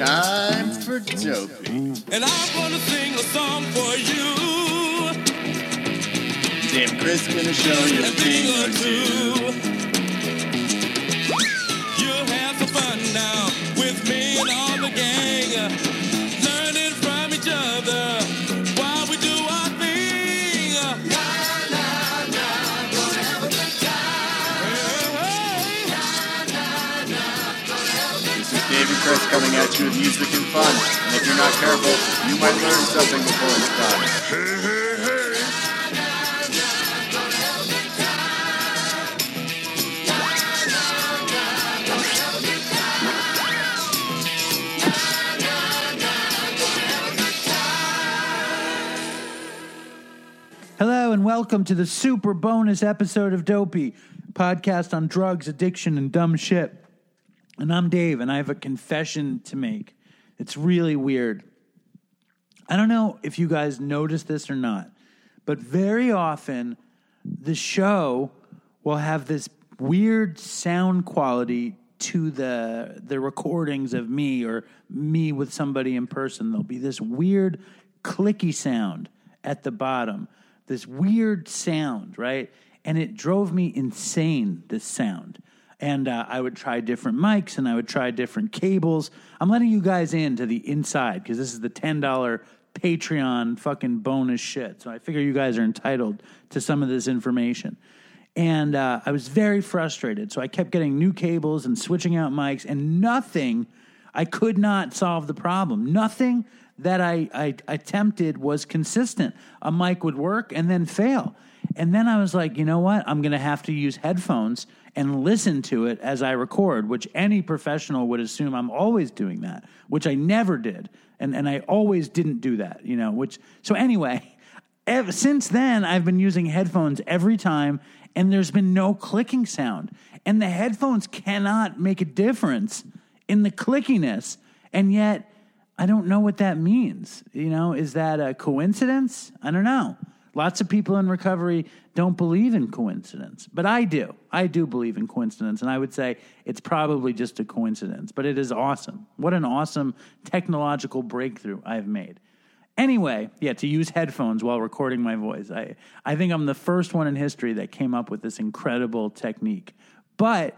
Time for Dopey. and I'm gonna sing a song for you. Dave Chris gonna show you a thing or two. Chris coming at you with music and fun. And if you're not careful, you might learn something before it's done. Hello and welcome to the super bonus episode of Dopey, podcast on drugs, addiction, and dumb shit. And I'm Dave, and I have a confession to make. It's really weird. I don't know if you guys notice this or not, but very often the show will have this weird sound quality to the the recordings of me or me with somebody in person. There'll be this weird clicky sound at the bottom, this weird sound, right? And it drove me insane. This sound and uh, I would try different mics and I would try different cables. I'm letting you guys in to the inside because this is the ten dollar Patreon fucking bonus shit. So I figure you guys are entitled to some of this information. And uh, I was very frustrated, so I kept getting new cables and switching out mics, and nothing. I could not solve the problem. Nothing that I, I attempted was consistent. A mic would work and then fail. And then I was like, you know what? I'm going to have to use headphones and listen to it as I record, which any professional would assume I'm always doing that, which I never did. And, and I always didn't do that, you know, which, so anyway, ever, since then, I've been using headphones every time, and there's been no clicking sound. And the headphones cannot make a difference in the clickiness. And yet, I don't know what that means. You know, is that a coincidence? I don't know. Lots of people in recovery don't believe in coincidence, but I do. I do believe in coincidence, and I would say it's probably just a coincidence, but it is awesome. What an awesome technological breakthrough I've made. Anyway, yeah, to use headphones while recording my voice. I, I think I'm the first one in history that came up with this incredible technique. But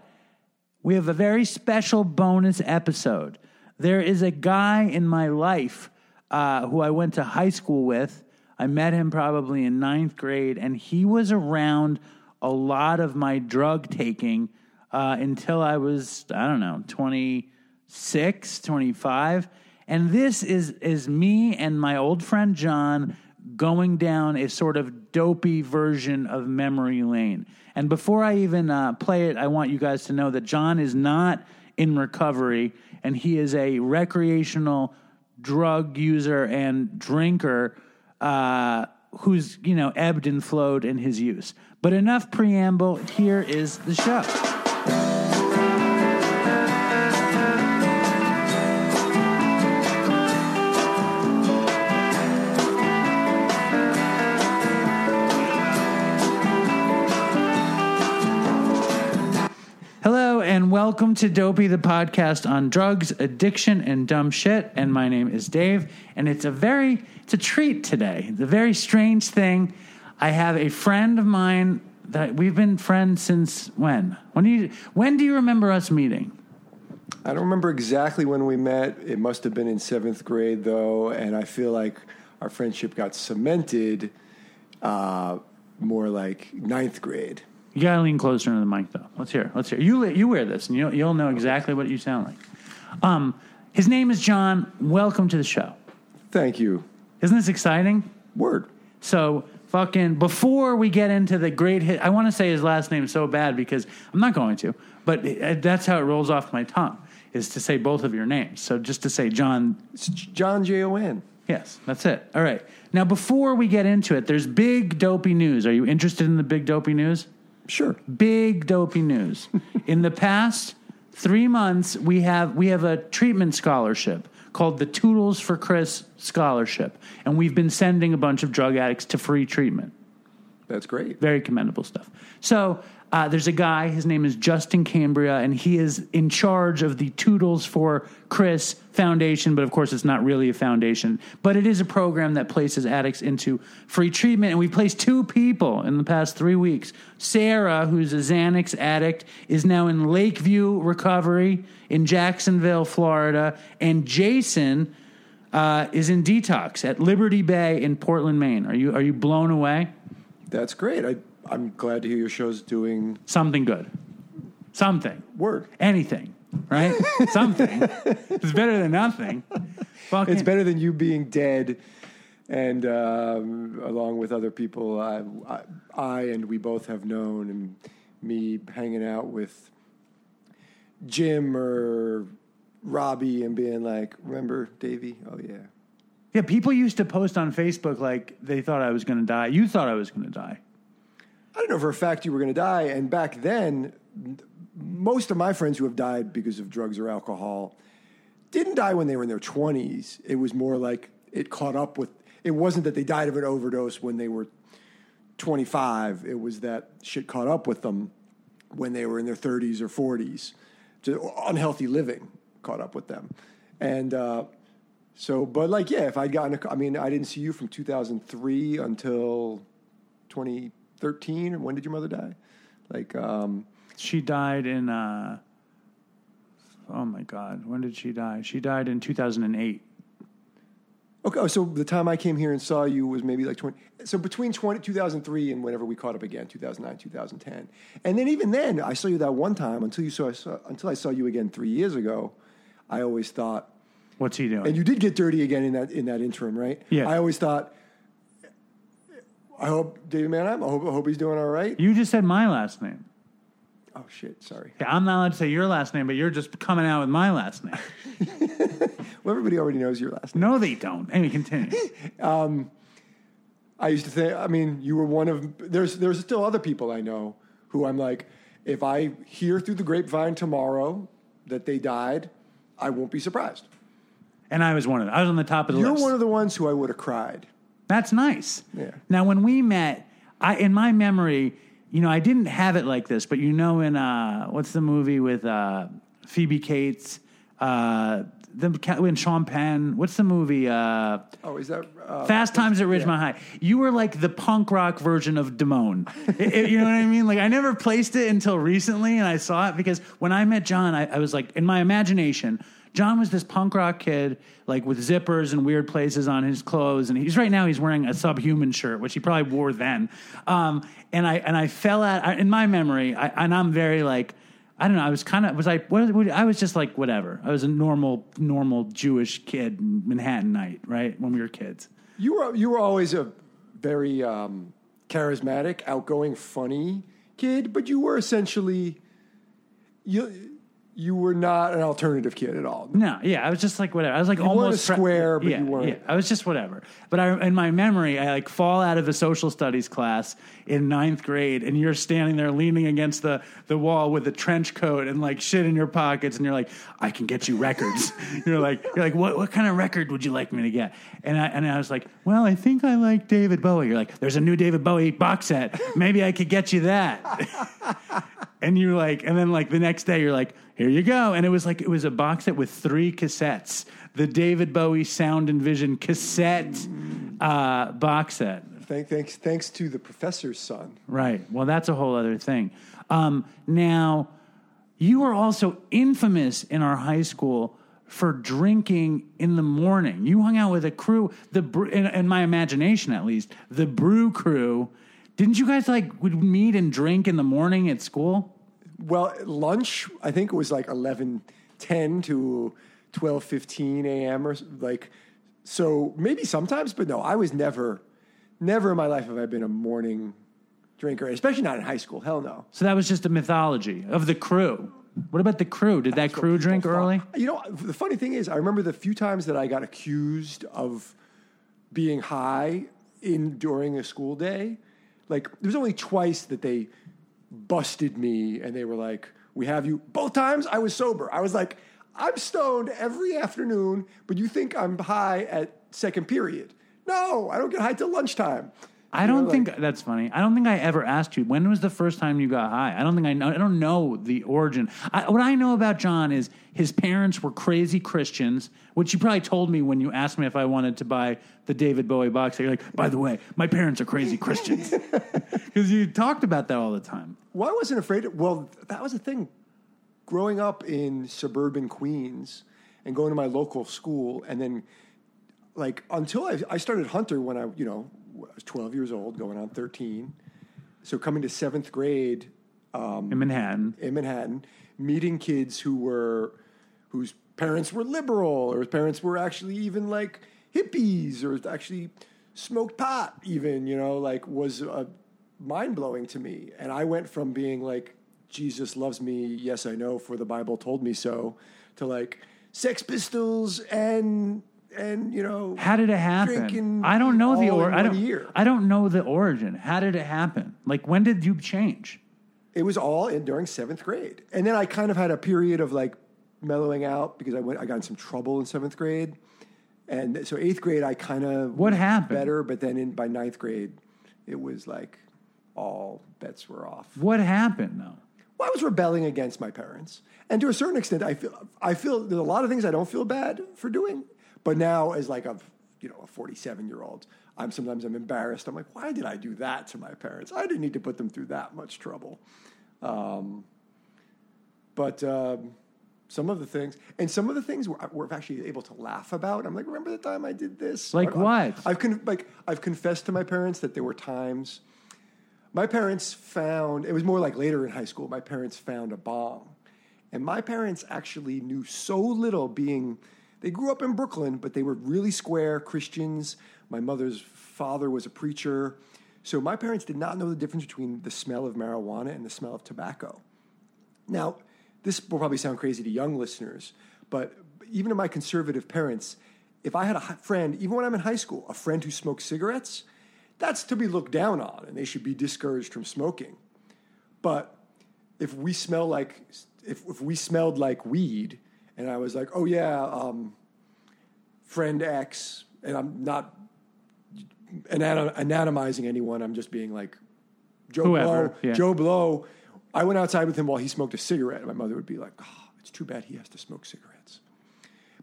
we have a very special bonus episode. There is a guy in my life uh, who I went to high school with. I met him probably in ninth grade, and he was around a lot of my drug taking uh, until I was, I don't know, 26, 25. And this is, is me and my old friend Jon going down a sort of dopey version of memory lane. And before I even uh, play it, I want you guys to know that Jon is not in recovery and he is a recreational drug user and drinker uh, who's, you know, ebbed and flowed in his use. But enough preamble. Here is the show. Hello and welcome to Dopey, the podcast on drugs, addiction, and dumb shit. And my name is Dave, and it's a very it's a treat today. It's a very strange thing. I have a friend of mine that we've been friends since when? When do you when do you remember us meeting? I don't remember exactly when we met. It must have been in seventh grade, though, and I feel like our friendship got cemented uh, more like ninth grade. You gotta lean closer to the mic, though. Let's hear. Let's hear. You you wear this, and you'll you'll know exactly what you sound like. Um, his name is Jon. Welcome to the show. Thank you. Isn't this exciting? Word. So fucking before we get into the great hit, I want to say his last name so bad because I'm not going to, but that's how it rolls off my tongue is to say both of your names. So just to say Jon, It's Jon J O N. yes, that's it. All right. Now before we get into it, there's big dopey news. Are you interested in the big dopey news? Sure. big dopey news. In the past three months, we have we have a treatment scholarship called the Toodles for Chris Scholarship. And we've been sending a bunch of drug addicts to free treatment. That's great. Very commendable stuff. So uh, there's a guy, his name is Justin Cambria, and he is in charge of the Toodles for Chris Foundation, but of course it's not really a foundation. But it is a program that places addicts into free treatment, and we've placed two people in the past three weeks. Sarah, who's a Xanax addict, is now in Lakeview Recovery in Jacksonville, Florida, and Jason uh, is in detox at Liberty Bay in Portland, Maine. Are you are you blown away? That's great. I, I'm glad to hear your show's doing Something good. Something. word. Anything. Right? Something. It's better than nothing. Fucking, It's better than you being dead, and um, along with other people I, I, I and we both have known, and me hanging out with Jim or Robbie and being like, "Remember Davey? Oh yeah." Yeah, people used to post on Facebook like they thought I was going to die. You thought I was going to die. I don't know for a fact you were going to die. And back then, most of my friends who have died because of drugs or alcohol didn't die when they were in their 20s. It was more like it caught up with, it wasn't that they died of an overdose when they were 25. It was that shit caught up with them when they were in their 30s or 40s. Just unhealthy living caught up with them. And, uh, so, but like, yeah, if I'd gotten, a, I mean, I didn't see you from 2003 until 2013. When did your mother die? Like, um, She died in uh Oh my god, when did she die? She died in 2008. okay, oh, so the time I came here and saw you was maybe like 20. So between 20, 2003 and whenever we caught up again, 2009, 2010. And then even then, I saw you that one time until you saw, saw until I saw you again three years ago. I always thought, What's he doing? and you did get dirty again in that in that interim, right? Yeah. I always thought, I hope David Manheim. I hope, I hope he's doing all right. you just said my last name. Oh shit, sorry. Yeah, I'm not allowed to say your last name, but you're just coming out with my last name. Well, everybody already knows your last name. No, they don't. Anyway, continue. Um, I used to think. I mean, you were one of. There's there's still other people I know who I'm like, if I hear through the grapevine tomorrow that they died, I won't be surprised. And I was one of them. I was on the top of the list. You're list. one of the ones who I would have cried. That's nice. Yeah. Now, when we met, I in my memory, you know, I didn't have it like this, but you know, in uh, what's the movie with uh, Phoebe Cates, uh, the when Sean Penn, what's the movie? Uh, Oh, is that uh, Fast Times at Ridgemont High. You were like the punk rock version of Damone. It- you know what I mean? Like I never placed it until recently, and I saw it because when I met Jon, I, I was like, in my imagination, Jon was this punk rock kid, like with zippers and weird places on his clothes, and he's right now he's wearing a subhuman shirt, which he probably wore then. Um, and I and I fell out I, in my memory, I, and I'm very like. I don't know. I was kind of was I. What, I was just like whatever. I was a normal, normal Jewish kid, Manhattanite, right? When we were kids. you were you were always a very um, charismatic, outgoing, funny kid, but you were essentially you you were not an alternative kid at all. No, yeah, I was just like whatever. I was like weren't almost a square, but yeah, you weren't- Yeah, I was just whatever. But I, in my memory, I like fall out of a social studies class in ninth grade, and you're standing there leaning against the the wall with a trench coat and like shit in your pockets, and you're like, "I can get you records." you're like, you're like, what what kind of record would you like me to get? And I and I was like, well, I think I like David Bowie. You're like, there's a new David Bowie box set. Maybe I could get you that. And you're like, and then like the next day, you're like, here you go. And it was like, it was a box set with three cassettes the David Bowie Sound and Vision cassette uh, box set. Thank, thanks thanks to the professor's son. Right. Well, that's a whole other thing. Um, now, you were also infamous in our high school for drinking in the morning. You hung out with a crew, the Br- in, in my imagination at least, the brew crew. Didn't you guys like would meet and drink in the morning at school? Well, lunch, I think it was like 11, 10 to 12, 15 a.m. or like, so maybe sometimes, but no, I was never, never in my life have I been a morning drinker, especially not in high school. Hell no. So that was just a mythology of the crew. What about the crew? Did that crew drink People early? You know, the funny thing is, I remember the few times that I got accused of being high in during a school day. Like, there was only twice that they busted me and they were like, We have you. Both times I was sober. I was like, I'm stoned every afternoon, but you think I'm high at second period. No, I don't get high till lunchtime. I don't think that's funny. I don't think I ever asked you when was the first time you got high. I don't think I know. I don't know the origin. I, what I know about Jon is his parents were crazy Christians, which you probably told me when you asked me if I wanted to buy the David Bowie box. You're like, by the way, my parents are crazy Christians because you talked about that all the time. Well, I wasn't afraid. Of, well, that was the thing. Growing up in suburban Queens and going to my local school, and then like until I, I started Hunter when I, you know, I was 12 years old, going on 13. So coming to seventh grade In Manhattan, in Manhattan, meeting kids who were whose parents were liberal or whose parents were actually even like hippies or actually smoked pot even you know like was uh, mind blowing to me and I went from being like Jesus loves me yes I know for the Bible told me so to like Sex Pistols and and you know how did it happen? I don't know the or. I don't. year. I don't know the origin. How did it happen? Like when did you change? It was all in during seventh grade, and then I kind of had a period of like mellowing out because I went. I got in some trouble in seventh grade, and so eighth grade I kind of What happened? better, but then in by ninth grade, it was like all bets were off. What happened though? Well, I was rebelling against my parents, and to a certain extent, I feel I feel there's a lot of things I don't feel bad for doing, but now as like a you know a 47 year old, I'm sometimes I'm embarrassed. I'm like, why did I do that to my parents? I didn't need to put them through that much trouble. Um, but um, some of the things, and some of the things we're, we're actually able to laugh about. I'm like, remember the time I did this? Like I- what? I've con- like I've confessed to my parents that there were times my parents found it was more like later in high school my parents found a bomb, and my parents actually knew so little being they grew up in brooklyn but they were really square christians. My mother's father was a preacher. So my parents did not know the difference between the smell of marijuana and the smell of tobacco. Now, this will probably sound crazy to young listeners, but even to my conservative parents, if I had a friend, even when I'm in high school, a friend who smokes cigarettes, that's to be looked down on and they should be discouraged from smoking. But if we smell like, if, if we smelled like weed and I was like, oh yeah, um, friend X, and I'm not anatom- anatomizing anyone, I'm just being like, Joe Whoever, Blow, yeah. Joe Blow. I went outside with him while he smoked a cigarette, my mother would be like, "Oh, it's too bad he has to smoke cigarettes."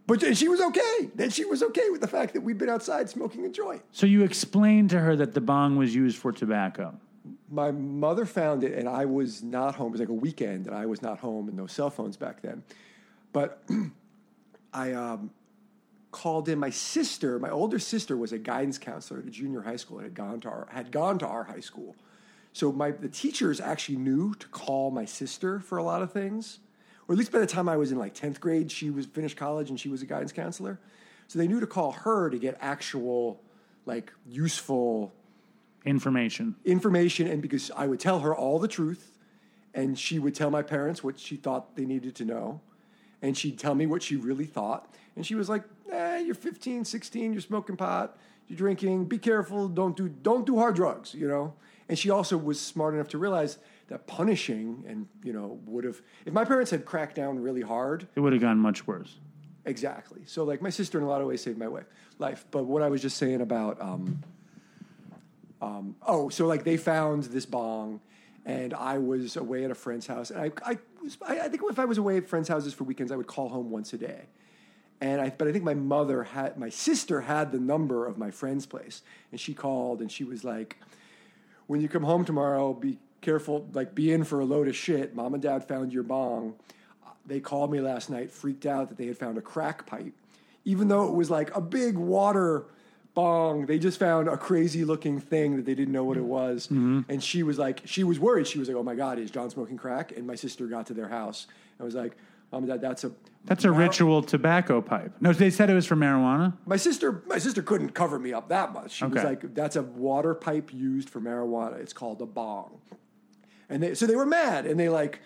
But she was okay. Then she was okay with the fact that we'd been outside smoking a joint. So you explained to her that the bong was used for tobacco. My mother found it, and I was not home. It was like a weekend, and I was not home, and no cell phones back then. But I um, called in my sister. My older sister was a guidance counselor at a junior high school and had gone to our had gone to our high school. So my the teachers actually knew to call my sister for a lot of things, or at least by the time I was in like tenth grade, she was finished college and she was a guidance counselor. So they knew to call her to get actual, like useful Information. information and because I would tell her all the truth and she would tell my parents what she thought they needed to know and she'd tell me what she really thought and she was like eh, you're 15 16 you're smoking pot you're drinking be careful don't do don't do hard drugs you know and she also was smart enough to realize that punishing and you know would have if my parents had cracked down really hard It would have gone much worse. Exactly. So, like, my sister in a lot of ways saved my wife, life. But what I was just saying about, um, um, oh, so like they found this bong, and I was away at a friend's house, and I, I I, I think if I was away at friends' houses for weekends, I would call home once a day. And I, but I think my mother had, my sister had the number of my friend's place, and she called, and she was like, when you come home tomorrow, be careful, like be in for a load of shit. Mom and dad found your bong. They called me last night, freaked out that they had found a crack pipe. Even though it was like a big water bong, they just found a crazy looking thing that they didn't know what it was. Mm-hmm. And she was like, she was worried. She was like, oh my God, is Jon smoking crack? And my sister got to their house and was like, Mom and Dad, that's a That's a mar- ritual tobacco pipe. No, they said it was for marijuana. My sister, my sister couldn't cover me up that much. She was like, "That's a water pipe used for marijuana. It's called a bong." And they, so they were mad, and they like,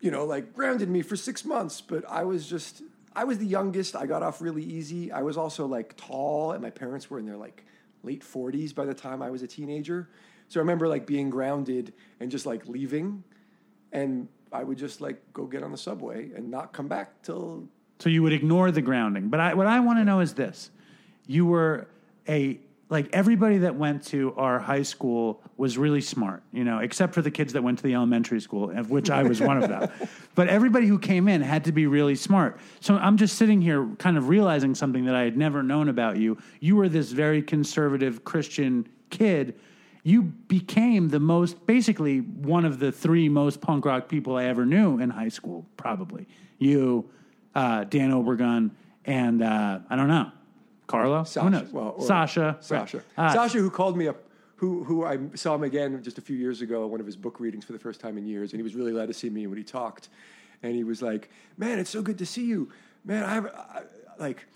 you know, like grounded me for six months. But I was just, I was the youngest. I got off really easy. I was also like tall, and my parents were in their like late forties by the time I was a teenager. So I remember like being grounded and just like leaving, and I would just like go get on the subway and not come back till So you would ignore the grounding. But I, what I want to know is this: you were a like everybody that went to our high school was really smart, you know, except for the kids that went to the elementary school, of which I was one of them. But everybody who came in had to be really smart. So I'm just sitting here kind of realizing something that I had never known about you. You were this very conservative Christian kid. You became the most, basically, one of the three most punk rock people I ever knew in high school, probably. You, uh, Dan Obergun, and uh, I don't know, Carlo? Sasha. Who knows? Well, Sasha. Sasha. Right. Uh, Sasha, who called me up, who who I saw him again just a few years ago at one of his book readings for the first time in years, and he was really glad to see me when he talked, and he was like, "Man, it's so good to see you, man. I, have, I like,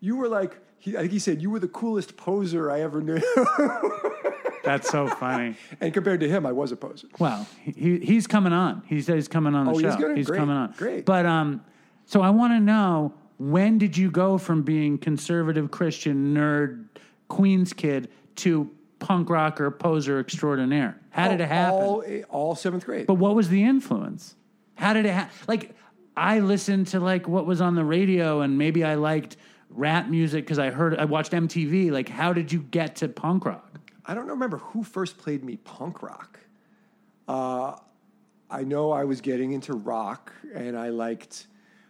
you were like." He, I think he said you were the coolest poser I ever knew, That's so funny. and compared to him, I was a poser. Well, he, he's coming on. He said he's coming on the Oh, show. he's gonna? Great, coming on. great. But um, so I want to know when did you go from being conservative Christian nerd Queens kid to punk rocker poser extraordinaire? How did it happen? All, all seventh grade. But what was the influence? How did it happen? Like, I listened to like what was on the radio, and maybe I liked rap music because I heard I watched MTV. Like, how did you get to punk rock? I don't remember who first played me punk rock. Uh, I know I was getting into rock, and I liked,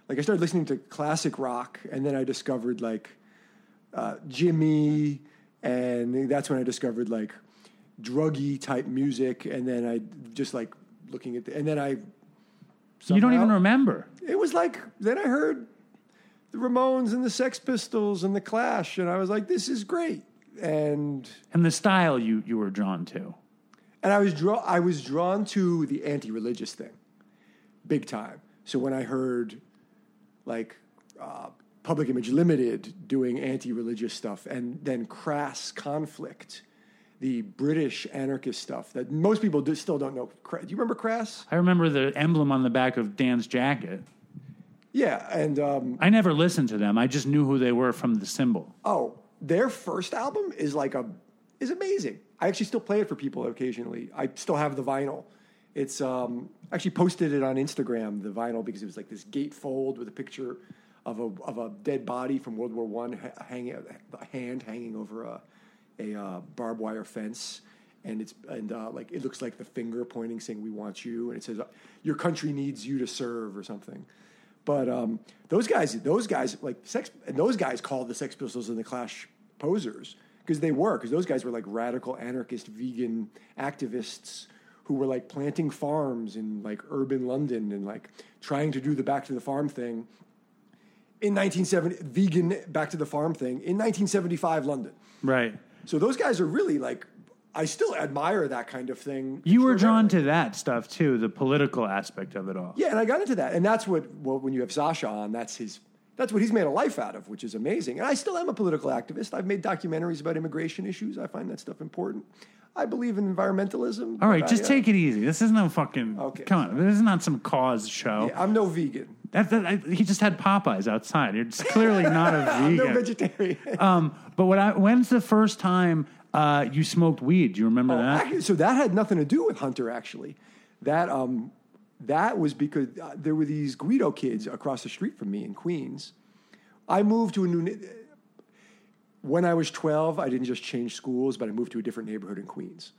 like, I started listening to classic rock, and then I discovered like uh, Jimi, and that's when I discovered like druggy type music, and then I just like looking at, the, and then I. you don't even remember. It was like then I heard the Ramones and the Sex Pistols and the Clash, and I was like, this is great, and. And the style you you were drawn to. And I was draw I was drawn to the anti-religious thing, big time. So when I heard, like, uh, Public Image Limited doing anti-religious stuff, and then Crass Conflict, the British anarchist stuff that most people do, still don't know. Do you remember Crass? I remember the emblem on the back of Dan's jacket. Yeah, and um, I never listened to them. I just knew who they were from the symbol. oh, their first album is like a is amazing. I actually still play it for people occasionally. I still have the vinyl. It's um, actually posted it on Instagram, the vinyl, because it was like this gatefold with a picture of a of a dead body from World War One hanging a hand hanging over a a uh, barbed wire fence, and it's and uh, like it looks like the finger pointing saying "We want you," and it says "Your country needs you to serve" or something. But um, those guys, those guys, like sex, and those guys called the Sex Pistols and the Clash posers because they were, because those guys were like radical anarchist vegan activists who were like planting farms in like urban London and like trying to do the back to the farm thing in 1970, vegan back to the farm thing in 1975 London. Right. So those guys are really like, I still admire that kind of thing. You were drawn to that stuff too, the political aspect of it all. Yeah, and I got into that, and that's what. Well, when you have Sasha on, that's his. That's what he's made a life out of, which is amazing. And I still am a political activist. I've made documentaries about immigration issues. I find that stuff important. I believe in environmentalism. All right, just I, uh, take it easy. This is no fucking. Okay. Come on, this is not some cause show. yeah, I'm no vegan. That, that, I, he just had Popeyes outside. It's clearly not a I'm no vegan. vegetarian. um, but what I, when's the first time uh, you smoked weed? Do you remember that? Actually, so that had nothing to do with Hunter. Actually, that um, that was because uh, there were these Guido kids across the street from me in Queens. I moved to a new. When I was twelve, I didn't just change schools, but I moved to a different neighborhood in Queens.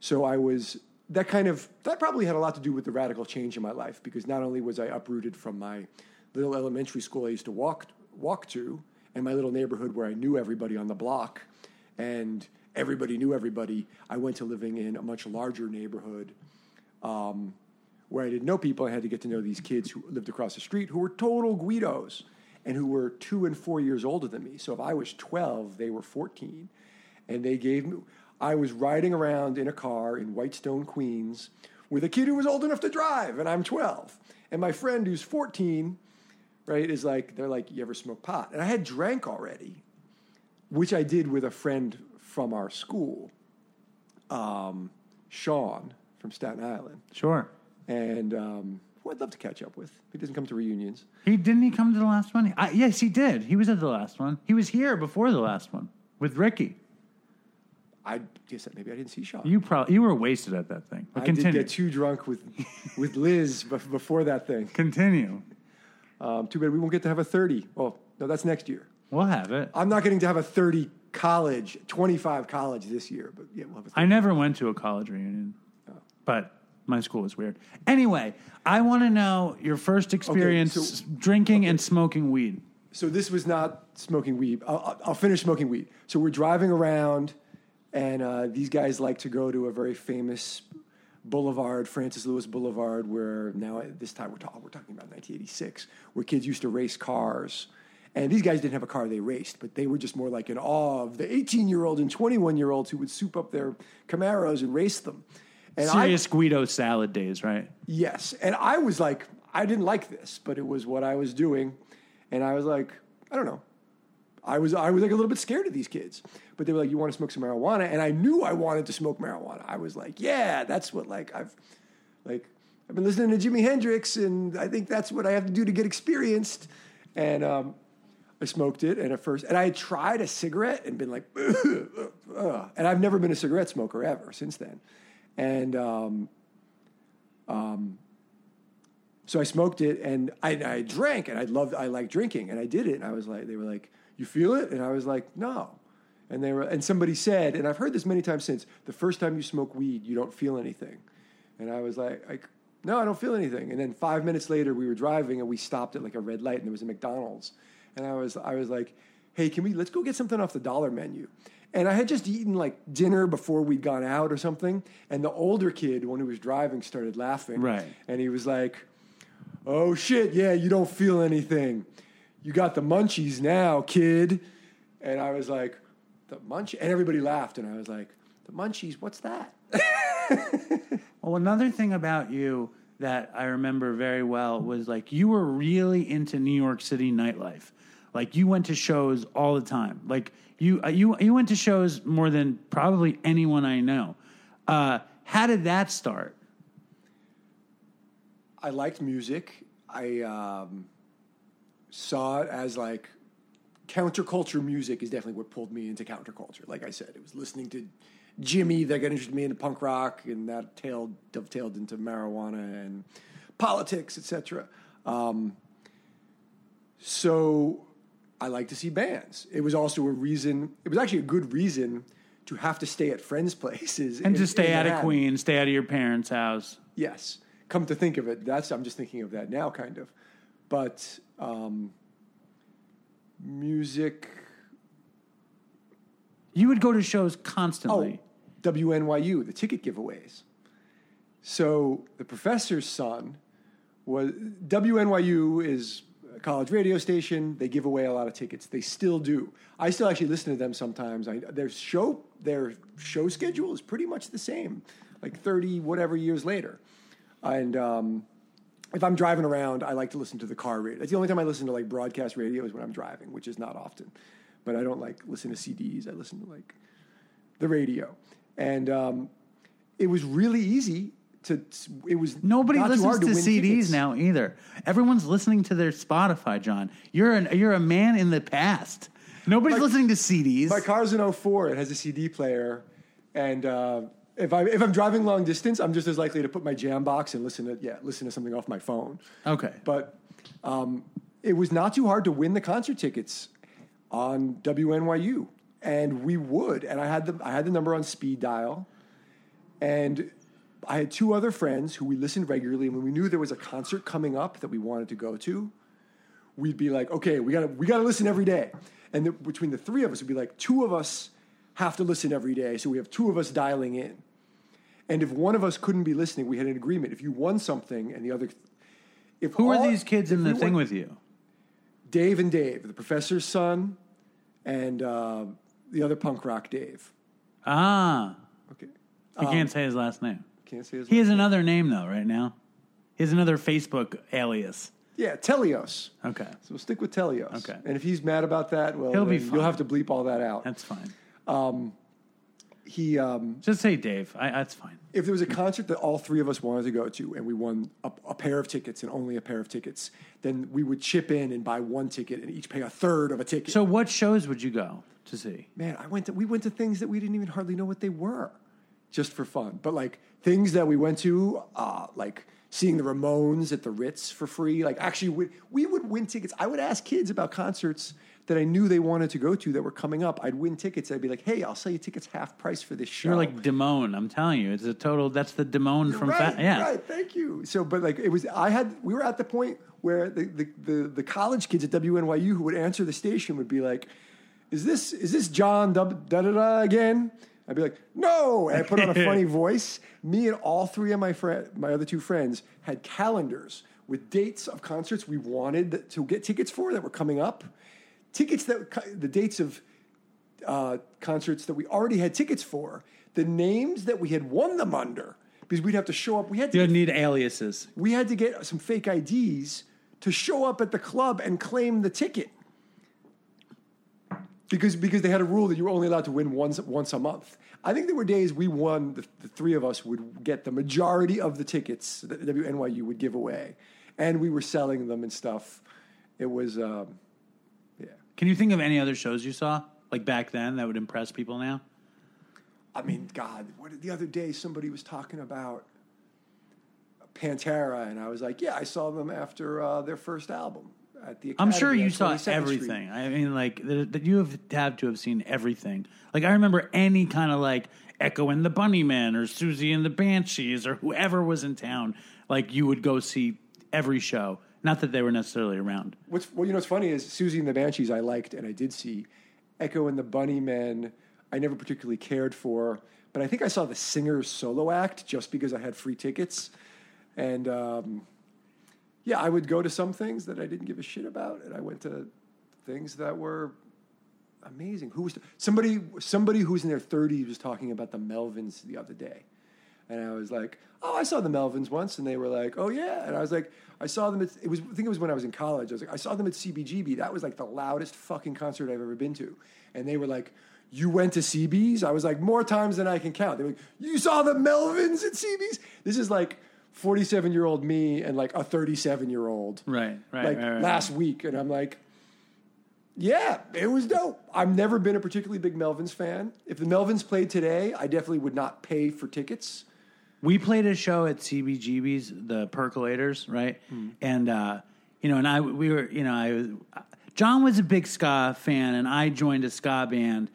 So I was that kind of that probably had a lot to do with the radical change in my life because not only was I uprooted from my little elementary school I used to walk walk to and my little neighborhood where I knew everybody on the block and everybody knew everybody, I went to living in a much larger neighborhood um, where I didn't know people. I had to get to know these kids who lived across the street who were total Guidos and who were two and four years older than me. So if I was 12, they were 14. And they gave me, I was riding around in a car in Whitestone, Queens, with a kid who was old enough to drive, and I'm 12. And my friend who's 14, right, is like, they're like, you ever smoke pot? And I had drank already, which I did with a friend from our school, um, Sean from Staten Island Sure. and um, who I'd love to catch up with. He doesn't come to reunions. He didn't he come to the last one? I, yes, he did. He was at the last one. He was here before the last one with Ricky. I guess that maybe I didn't see Sean. You probably you were wasted at that thing. But I continue. did get too drunk with with Liz before that thing. continue. Um, too bad we won't get to have a 30. Well, no, that's next year. We'll have it. I'm not getting to have a 30 college, 25 college this year, but yeah, we'll have a 30. I never went to a college reunion, but my school was weird. Anyway, I want to know your first experience so- drinking and smoking weed. So this was not smoking weed. I'll, I'll- finish smoking weed. So we're driving around, and uh, these guys like to go to a very famous boulevard, Francis Lewis Boulevard, where now at this time we're talking we're talking about 1986, where kids used to race cars. And these guys didn't have a car; they raced, but they were just more like in awe of the 18 year old and 21 year olds who would soup up their Camaros and race them. And I- Serious Guido salad days, right? Yes. And I was like, I didn't like this, but it was what I was doing. And I was like, I don't know. I was I was like a little bit scared of these kids. But they were like, You want to smoke some marijuana? And I knew I wanted to smoke marijuana. I was like, Yeah, that's what like I've like I've been listening to Jimi Hendrix and I think that's what I have to do to get experienced. And um I smoked it, and at first, and I had tried a cigarette and been like, "Ugh, ugh," and I've never been a cigarette smoker ever since then. And um, so I smoked it and I, I drank and I loved, I liked drinking and I did it. And I was like, they were like, you feel it? And I was like, no. And they were, and somebody said, and I've heard this many times since, the first time you smoke weed, you don't feel anything. And I was like, like, no, I don't feel anything. And then five minutes later, we were driving and we stopped at like a red light and there was a McDonald's. And I was, I was like, hey, can we, let's go get something off the dollar menu. And I had just eaten like dinner before we'd gone out or something. And the older kid, one who was driving, started laughing. Right. And he was like, Oh shit, yeah, you don't feel anything. You got the munchies now, kid. And I was like, the munchie and everybody laughed and I was like, the munchies, what's that? Well, another thing about you that I remember very well was like you were really into New York City nightlife. Like you went to shows all the time. Like you uh, you you went to shows more than probably anyone I know. Uh, how did that start? I liked music. I um, saw it as like counterculture music is definitely what pulled me into counterculture. Like I said, it was listening to Jimi that got interested me into punk rock, and that tailed dovetailed into marijuana and politics, etc. Um, so I like to see bands. It was also a reason. It was actually a good reason to have to stay at friends' places And in- to stay out of Queens, stay out of your parents' house. Yes. Come to think of it, that's I'm just thinking of that now, kind of. But um, music. You would go to shows Oh, constantly. WNYU, the ticket giveaways. So the professor's son was WNYU is college radio station. They give away a lot of tickets. They still do. I still actually listen to them sometimes. I, their show their show schedule is pretty much the same, like thirty whatever years later. And um, if I'm driving around, I like to listen to the car radio. That's the only time I listen to like broadcast radio is when I'm driving, which is not often. But I don't like listen to CDs. I listen to like the radio, and um, it was really easy to. It was Nobody listens to, win CDs tickets. now either. Everyone's listening to their Spotify, Jon. You're an, you're a man in the past. Nobody's My- listening to CDs. My car's an 04. It has a CD player, and uh, if I if I'm driving long distance, I'm just as likely to put my jam box and listen to yeah listen to something off my phone. okay. But um, it was not too hard to win the concert tickets on WNYU, and we would. And I had the I had the number on speed dial, and I had two other friends who we listened regularly. And when we knew there was a concert coming up that we wanted to go to, we'd be like, okay, we gotta we gotta listen every day. And the, between the three of us, it'd be like two of us have to listen every day, so we have two of us dialing in. And if one of us couldn't be listening, we had an agreement. If you won something and the other, if Who are these kids in the thing won- with you? Dave and Dave, the professor's son, and uh, the other punk rock Dave. Ah, Okay, you can't say his last name. Can't say his. He has another name though, right now. He has another Facebook alias. yeah, Telios. Okay, So we'll stick with Telios. Okay. And if he's mad about that, well, He'll be fine. you'll have to bleep all that out. that's fine. He, um, Just say Dave. I, that's fine. if there was a concert that all three of us wanted to go to, and we won a, a pair of tickets and only a pair of tickets, then we would chip in and buy one ticket and each pay a third of a ticket. So, what shows would you go to see? man, I went to we went to things that we didn't even hardly know what they were. Just for fun. But like things that we went to, uh, like seeing the Ramones at the Ritz for free. Like actually, we, we would win tickets. I would ask kids about concerts that I knew they wanted to go to that were coming up. I'd win tickets. I'd be like, "Hey, I'll sell you tickets half price for this show." You're like Damone. I'm telling you, it's a total. That's the You're from right, Fa- yeah. right. Thank you. So, but like it was, I had we were at the point where the the the, the college kids at WNYU who would answer the station would be like, "Is this is this Jon da da, da again?" I'd be like, "No," and I put on a funny voice. Me and all three of my friend, my other two friends, had calendars with dates of concerts we wanted to get tickets for that were coming up. Tickets that the dates of uh, concerts that we already had tickets for, the names that we had won them under, because we'd have to show up. We had to You need aliases. we had to get some fake IDs to show up at the club and claim the ticket. Because because they had a rule that you were only allowed to win once once a month. I think there were days we won. The, the three of us would get the majority of the tickets that WNYU would give away, and we were selling them and stuff. It was, um, yeah. Can you think of any other shows you saw like back then that would impress people now? I mean, God, what, the other day somebody was talking about Pantera, and I was like, yeah, I saw them after uh, their first album at the. I'm sure you saw 22nd Street. everything. I mean, like that that you have had to have seen everything. Like I remember any kind of like Echo and the Bunnymen or Siouxsie and the Banshees or whoever was in town. Like you would go see every show. Not that they were necessarily around. What's well, you know, what's funny is Siouxsie and the Banshees I liked and I did see. Echo and the Bunnymen I never particularly cared for, but I think I saw the singer's solo act just because I had free tickets, and um, yeah, I would go to some things that I didn't give a shit about, and I went to things that were amazing. Who was somebody? Somebody who's in their thirties was talking about the Melvins the other day, and I was like, "Oh, I saw the Melvins once," and they were like, "Oh yeah," and I was like, "I saw them." At, it was I think it was when I was in college. I was like, "I saw them at CBGB. That was like the loudest fucking concert I've ever been to," and they were like. You went to CB's? I was like, more times than I can count. They were like, you saw the Melvins at CB's? This is like 47 year old me and like a 37 year old Right, right, like right, right. last week, and I'm like, yeah, it was dope. I've never been a particularly big Melvins fan. If the Melvins played today, I definitely would not pay for tickets. We played a show at CBGB's, the Percolators, right? And uh, you know, and I we were, you know, I was Jon was a big ska fan, and I joined a ska band,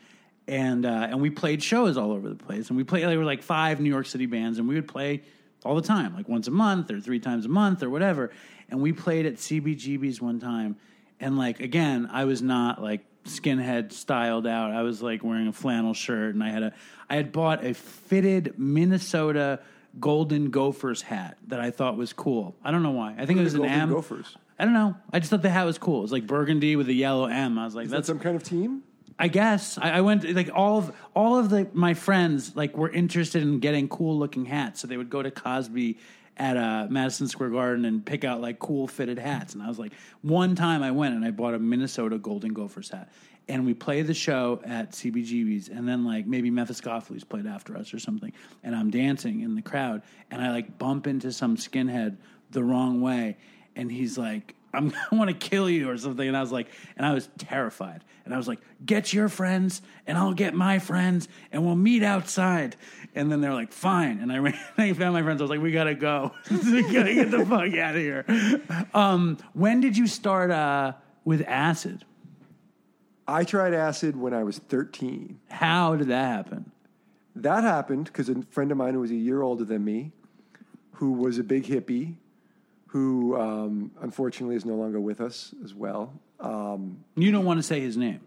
and uh, and we played shows all over the place, and we played there were like five New York City bands, and we would play all the time, like once a month or three times a month or whatever, and we played at CBGB's one time, and like again, I was not like skinhead styled out. I was like wearing a flannel shirt, and I had a I had bought a fitted Minnesota Golden Gophers hat that I thought was cool. I don't know why. I think it was an Golden M. Gophers? I don't know. I just thought the hat was cool. It was like burgundy with a yellow M. I was like, Is that that's some kind of team? I guess. I, I went like all of all of the my friends like were interested in getting cool looking hats, so they would go to Cosby at uh, Madison Square Garden and pick out like cool fitted hats. And I was like, one time I went and I bought a Minnesota Golden Gophers hat, and we played the show at CBGB's, and then like maybe Mephistopheles played after us or something, and I'm dancing in the crowd, and I like bump into some skinhead the wrong way, and he's like. I'm I want to kill you or something. And I was like, and I was terrified. And I was like, get your friends and I'll get my friends and we'll meet outside. And then they're like, fine. And I ran, I found my friends. I was like, we gotta go. we gotta get the fuck out of here. Um, when did you start uh, with acid? I tried acid when I was 13. How did that happen? That happened because a friend of mine who was a year older than me, who was a big hippie, who um, unfortunately is no longer with us as well. Um, You don't want to say his name.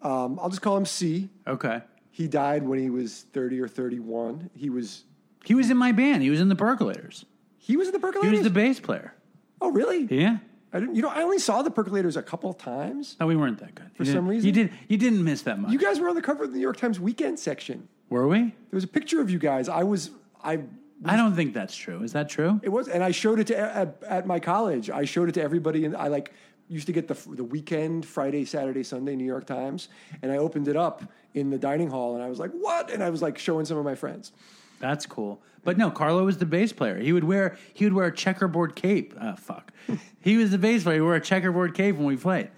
um, I'll just call him C. Okay. He died when he was 30 or 31. He was He was in my band. He was in the Percolators. he was in the Percolators? He was the bass player. oh, really? Yeah. I didn't. You know, I only saw the percolators a couple of times. No, we weren't that good. For You some reason? you did. You didn't miss that much. You guys were on the cover of the New York Times weekend section. were we? There was a picture of you guys. I was I I don't think that's true. Is that true? It was, and I showed it to at, at my college. I showed it to everybody, and I like used to get the the weekend Friday, Saturday, Sunday New York Times, and I opened it up in the dining hall, and I was like, "What?" And I was like showing some of my friends. That's cool. But no, Carlo was the bass player. He would wear he would wear a checkerboard cape. Uh, fuck. he was the bass player. He wore a checkerboard cape when we played.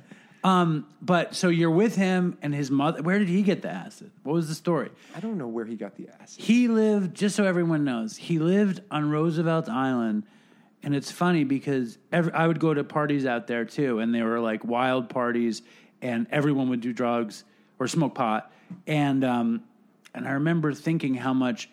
Um, but so you're with him and his mother. Where did he get the acid? What was the story? I don't know where he got the acid. He lived, just so everyone knows, he lived on Roosevelt Island. And it's funny because every, I would go to parties out there too, and they were like wild parties, and everyone would do drugs or smoke pot. And um, and I remember thinking how much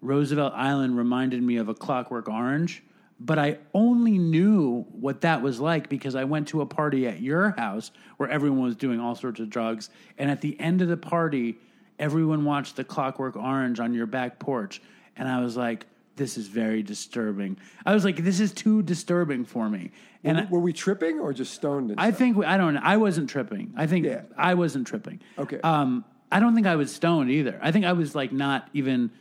Roosevelt Island reminded me of a Clockwork Orange, but I only knew what that was like because I went to a party at your house where everyone was doing all sorts of drugs, and at the end of the party, everyone watched the Clockwork Orange on your back porch, and I was like, "This is very disturbing." I was like, "This is too disturbing for me," and I- were we tripping or just stoned? I think I don't know. I wasn't tripping. I think Yeah. I wasn't tripping. Okay. Um, I don't think I was stoned either. I think I was like not even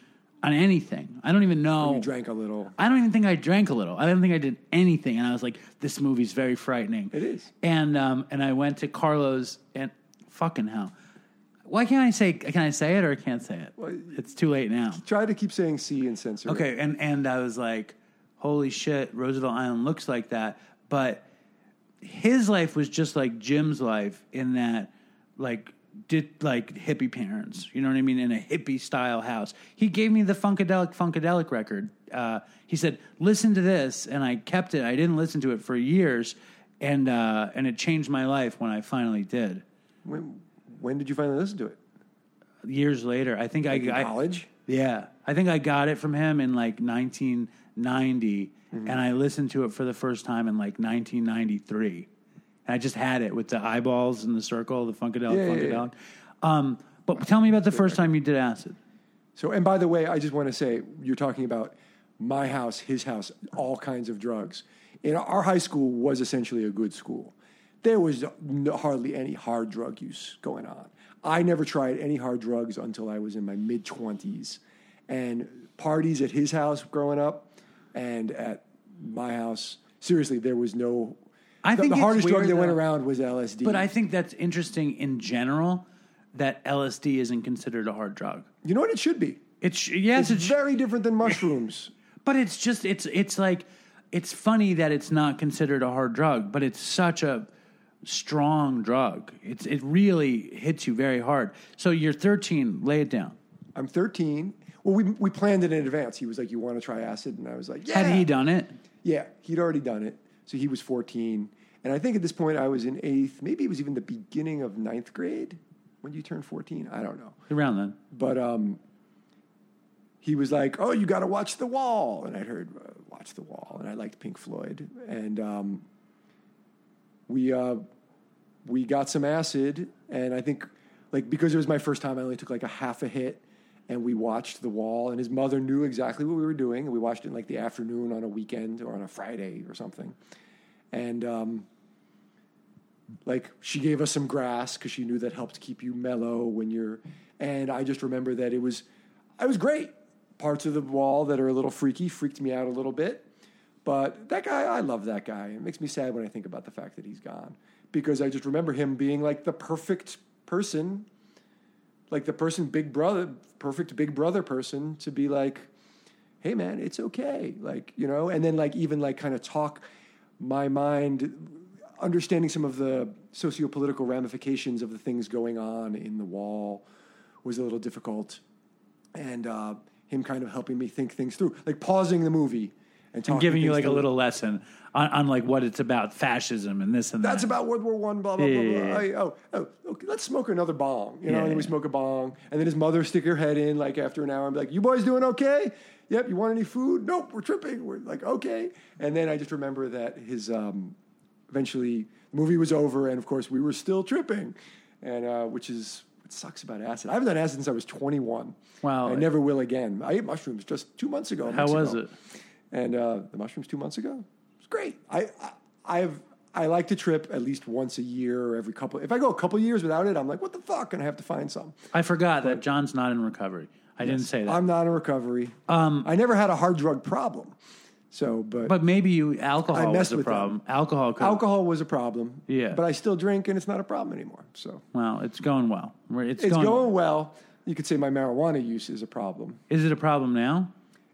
on anything. I don't even know. you drank a little. I don't even think I drank a little. I don't think I did anything, and I was like, "This movie's very frightening." It is. And um, and I went to Carlos and fucking hell. Why can't I say? Can I say it or I can't say it? Well, it's too late now. Try to keep saying C and censor. it. Okay, and and I was like, holy shit, Roosevelt Island looks like that, but his life was just like Jim's life in that, like, did like hippie parents, you know what I mean, in a hippie style house. He gave me the Funkadelic Funkadelic record. Uh, he said, "Listen to this," and I kept it. I didn't listen to it for years, and uh, and it changed my life when I finally did. When, when did you finally listen to it? Years later, I think In I, I college. Yeah, I think I got it from him in like 1990, Mm-hmm. and I listened to it for the first time in like 1993. And I just had it with the eyeballs and the circle, the funkadelic, Yeah, yeah, yeah. funkadelic. Um, but tell me about the first time you did acid. So, and by the way, I just want to say you're talking about my house, his house, all kinds of drugs. In our high school was essentially a good school. There was no, hardly any hard drug use going on. I never tried any hard drugs until I was in my mid 20s. And parties at his house growing up and at my house, seriously, there was no. I think the hardest drug that went though. around was LSD. But I think that's interesting in general that LSD isn't considered a hard drug. you know what it should be? It's yes, It's it's very different than mushrooms. But it's just it's it's like it's funny that it's not considered a hard drug, but it's such a strong drug. It's it really hits you very hard. So you're 13, lay it down. I'm 13. Well, we we planned it in advance. He was like, "You want to try acid?" And I was like, "Yeah." Had he done it? Yeah, he'd already done it. So he was 14, and I think at this point I was in eighth. Maybe it was even the beginning of ninth grade when you turned 14. I don't know, Around then. but um, he was like, "Oh, you got to watch The Wall," and I'd heard uh, "Watch the Wall," and I liked Pink Floyd, and um, we uh, we got some acid, and I think like because it was my first time, I only took like a half a hit, and we watched The Wall, and his mother knew exactly what we were doing, and we watched it in like the afternoon on a weekend or on a Friday or something, and um, like she gave us some grass because she knew that helped keep you mellow when you're, and I just remember that it was, I was great. Parts of the wall that are a little freaky freaked me out a little bit. But that guy, I love that guy. It makes me sad when I think about the fact that he's gone because I just remember him being like the perfect person, like the person, big brother, perfect big brother person to be like, hey man, it's okay. Like, you know, and then like even like kind of talk my mind, understanding some of the socio political ramifications of the things going on in the wall was a little difficult. And uh, him kind of helping me think things through, like pausing the movie and And giving you like a little lesson on, on like what it's about fascism and this and that. That's about World War One. Blah blah blah blah. Yeah. I- oh oh. Okay, let's smoke another bong. You know, Yeah, and then we smoke a bong, and then his mother stick her head in like after an hour and be like, "You boys doing okay? Yep. You want any food? Nope. We're tripping. We're like okay." And then I just remember that his um, eventually the movie was over, and of course we were still tripping, and uh, which is what sucks about acid. I haven't done acid since I was 21. Wow. I never will again. I ate mushrooms just two months ago. How months was ago. it? And uh, the mushrooms two months ago. It's great. I, I I've I like to trip at least once a year or every couple. If I go a couple years without it, I'm like, what the fuck? And I have to find some. I forgot that Jon's not in recovery. I didn't say that. I'm not in recovery. Um, I never had a hard drug problem. So, but, but maybe you alcohol was a with them. problem. Alcohol could alcohol was a problem. Yeah. But I still drink, and it's not a problem anymore. So Well, it's going well. It's, it's going, going well. You could say my marijuana use is a problem. Is it a problem now?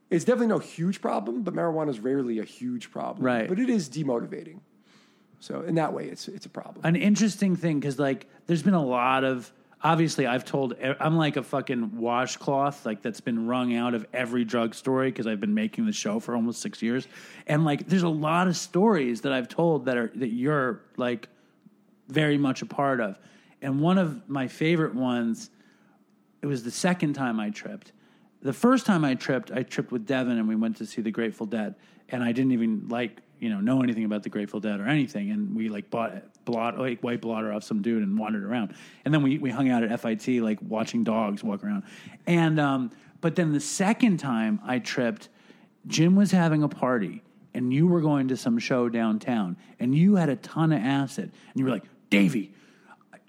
It's definitely no huge problem, but marijuana is rarely a huge problem. Right. But it is demotivating. So in that way, it's it's a problem. an interesting thing because like there's been a lot of obviously i've told i'm like a fucking washcloth like that's been wrung out of every drug story because i've been making the show for almost six years and like there's a lot of stories that i've told that are that you're like very much a part of and one of my favorite ones it was the second time I tripped. The first time I tripped, I tripped with Devin and we went to see the Grateful Dead. And I didn't even like, you know, know anything about the Grateful Dead or anything. And we like bought blot like white blotter off some dude and wandered around. And then we, we hung out at FIT, like watching dogs walk around. And um, but then the second time I tripped, Jim was having a party and you were going to some show downtown and you had a ton of acid. And you were like, Davey,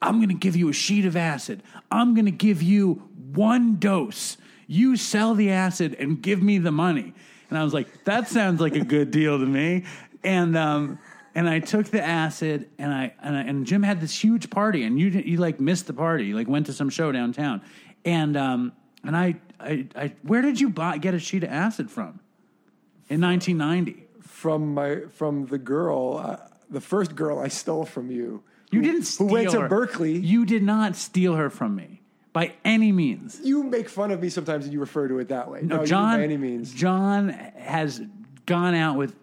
I'm going to give you a sheet of acid. I'm going to give you one dose. You sell the acid and give me the money. And I was like, that sounds like a good deal to me. And um, and I took the acid and I and, I, and Jim had this huge party and you you like missed the party. You like went to some show downtown. And um, and I, I I where did you buy get a sheet of acid from? In 1990. from my from the girl, uh, the first girl I stole from you. You who- didn't steal who went to her. Berkeley. You did not steal her from me by any means. You make fun of me sometimes, and you refer to it that way. No, No, you Jon. by any means. Jon has gone out with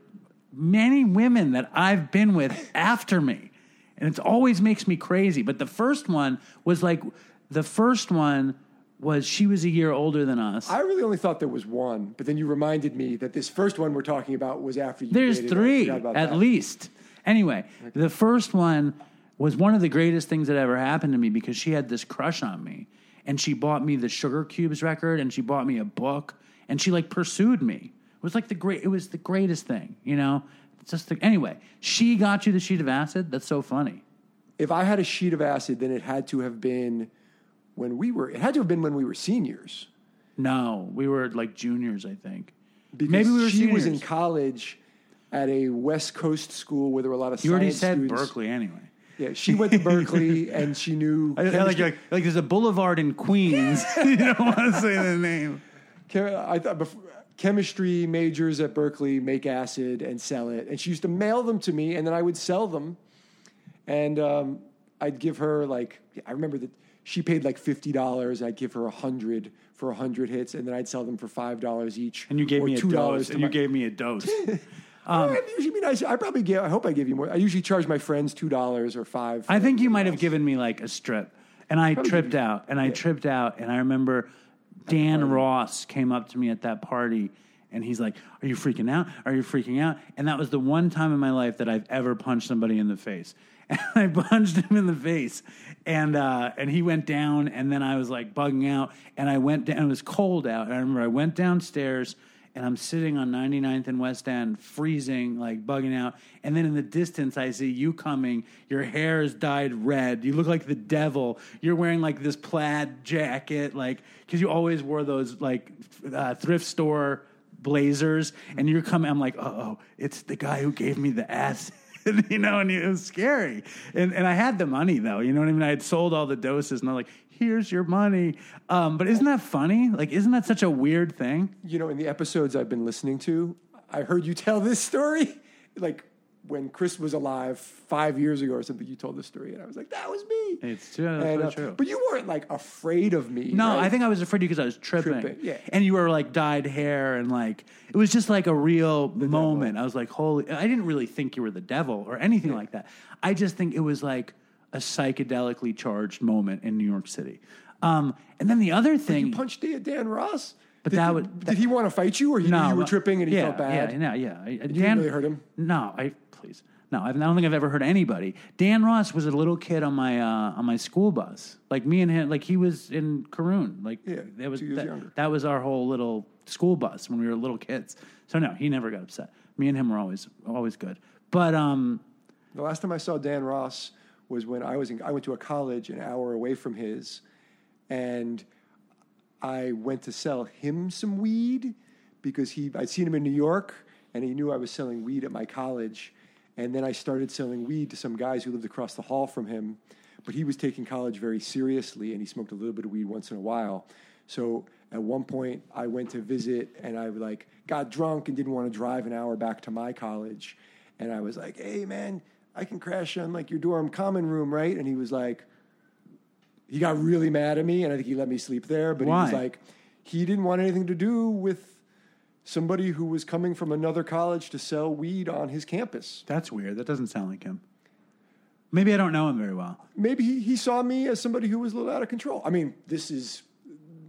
many women that I've been with after me, and it always makes me crazy. But the first one was like the first one was she was a year older than us. I really only thought there was one, but then you reminded me that this first one we're talking about was after you. There's three at that. least. Anyway, the first one was one of the greatest things that ever happened to me because she had this crush on me, and she bought me the Sugarcubes record, and she bought me a book, and she like pursued me. It was like the great. It was the greatest thing, you know. It's just the, anyway. She got you the sheet of acid. That's so funny. If I had a sheet of acid, then it had to have been when we were. It had to have been when we were seniors. No, we were like juniors, I think. Because Maybe we were she was in college at a West Coast school where there were a lot of You already said students. Berkeley anyway. Yeah, she went to Berkeley and she knew. I, I like, chemistry- like like there's a boulevard in Queens. you don't want to say the name. Chem- I thought before, chemistry majors at Berkeley make acid and sell it, and she used to mail them to me, and then I would sell them, and um, I'd give her like I remember that she paid like fifty dollars. I'd give her a hundred for a hundred hits, and then I'd sell them for five dollars each. And you gave me a $2 dose. And you gave me a dose. Oh, I usually mean I, I probably give. I hope I give you more. I usually charge my friends two dollars or five. I think you might have given me like a strip, and I Probably tripped give you- out, and I yeah. tripped out, and I remember Dan Ross came up to me at that party, and he's like, "Are you freaking out? Are you freaking out?" And that was the one time in my life that I've ever punched somebody in the face, and I punched him in the face, and uh, and he went down, and then I was like bugging out, and I went down. It was cold out, and I remember I went downstairs and I'm sitting on 99th and West End, freezing, like bugging out. And then in the distance, I see you coming. Your hair is dyed red. You look like the devil. You're wearing like this plaid jacket, like because you always wore those like uh, thrift store blazers. And you're coming. I'm like, oh, it's the guy who gave me the acid. you know, and it was scary. And and I had the money though. You know what I mean? I had sold all the doses, and I'm like, here's your money. Um, but isn't that funny? Like, isn't that such a weird thing? you know, in the episodes I've been listening to, I heard you tell this story. Like when Chris was alive five years ago or something, you told this story, and I was like, "That was me." It's true. That's And, really uh, true. But you weren't like afraid of me. No, right? I think I was afraid of you because I was tripping. Tripping, yeah. And you were like dyed hair and like it was just like a real moment. I was like, holy I didn't really think you were the devil or anything like that. I just think it was like a psychedelically charged moment in New York City. Um, and then the other thing you punched Dan, Ross. But did, that did- would- did he want to fight you, or he knew you were but- tripping and he yeah, felt bad? Yeah, yeah, yeah. I- didn't Dan really hurt him? No, I please. No, I don't think I've ever hurt anybody. Dan Ross was a little kid on my uh, on my school bus. Like me and him, like he was in Caroon. Like Yeah, that was that, that was our whole little school bus when we were little kids. So no, he never got upset. Me and him were always always good. But um, The last time I saw Dan Ross was when I was in, I went to a college an hour away from his, and I went to sell him some weed because he I'd seen him in New York and he knew I was selling weed at my college, and then I started selling weed to some guys who lived across the hall from him, but he was taking college very seriously and he smoked a little bit of weed once in a while. So at one point I went to visit and I like got drunk and didn't want to drive an hour back to my college, and I was like, "Hey man, I can crash on like your dorm common room, right? And he was like, he got really mad at me, and I think he let me sleep there. But he was like, he didn't want anything to do with somebody who was coming from another college to sell weed on his campus. That's weird. That doesn't sound like him. Maybe I don't know him very well. Maybe he, he saw me as somebody who was a little out of control. I mean, this is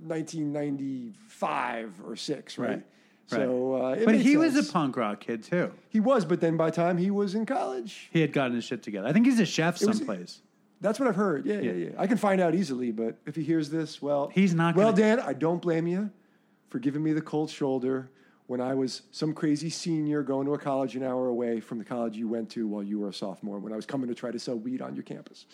1995 or six, right? Right. So, uh, but he was a punk rock kid too. He was, but then by the time he was in college, He had gotten his shit together. I think he's a chef was- someplace. That's what I've heard. Yeah, yeah, yeah. I can find out easily, but if he hears this, well, He's not Well, gonna- Dan, I don't blame you for giving me the cold shoulder when I was some crazy senior going to a college an hour away from the college you went to while you were a sophomore. When I was coming to try to sell weed on your campus.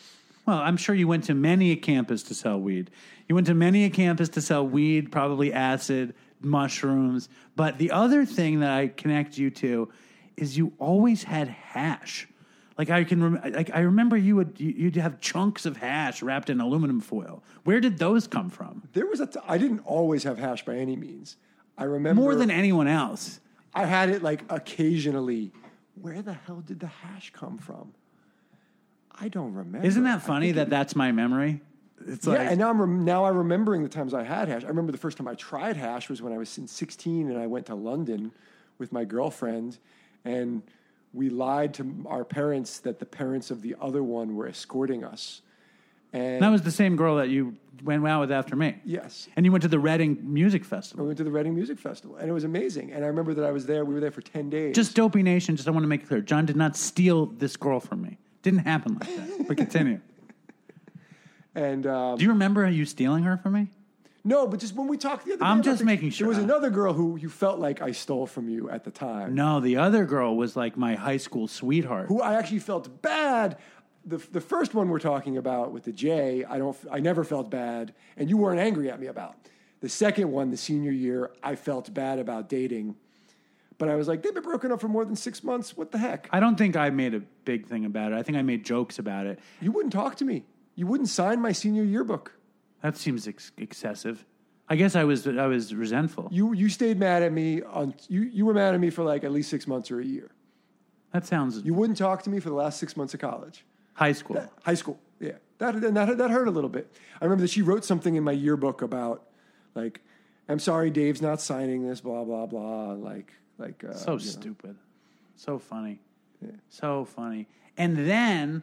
Well, I'm sure you went to many a campus to sell weed. You went to many a campus to sell weed, probably acid, mushrooms. But the other thing that I connect you to is you always had hash. Like I can, rem- like I remember you would you- you'd have chunks of hash wrapped in aluminum foil. Where did those come from? There was a. T- I didn't always have hash by any means. I remember More than anyone else. I had it like occasionally. Where the hell did the hash come from? I don't remember. Isn't that funny that it- that's my memory? It's yeah, like and now I'm rem- now I'm remembering the times I had hash. I remember the first time I tried hash was when I was in 16 and I went to London with my girlfriend, and we lied to our parents that the parents of the other one were escorting us. And that was the same girl that you went out with after me. yes, And you went to the Reading Music Festival. I went to the Reading Music Festival, and it was amazing. And I remember that I was there. We were there for 10 days. Just Dopey Nation, just I want to make it clear. Jon did not steal this girl from me. Didn't happen like that. But continue. And um, Do you remember you stealing her from me? no, but just when we talked the other I'm just the- making sure. There was another girl who you felt like I stole from you at the time. No, the other girl was like my high school sweetheart. who I actually felt bad. The, the first one we're talking about with the J, I don't, I never felt bad, and you weren't angry at me about. The second one, the senior year, I felt bad about dating, but I was like, they've been broken up for more than six months. What the heck? I don't think I made a big thing about it. I think I made jokes about it. You wouldn't talk to me. You wouldn't sign my senior yearbook. That seems ex- excessive. I guess I was I was resentful. You you stayed mad at me on you you were mad at me for like at least six months or a year. That sounds You wouldn't talk to me for the last six months of college. high school. High school, yeah. That, and that that hurt a little bit. I remember that she wrote something in my yearbook about like, "I'm sorry, Dave's not signing this." Blah blah blah. Like like uh, So you know. stupid. So funny. So funny. And then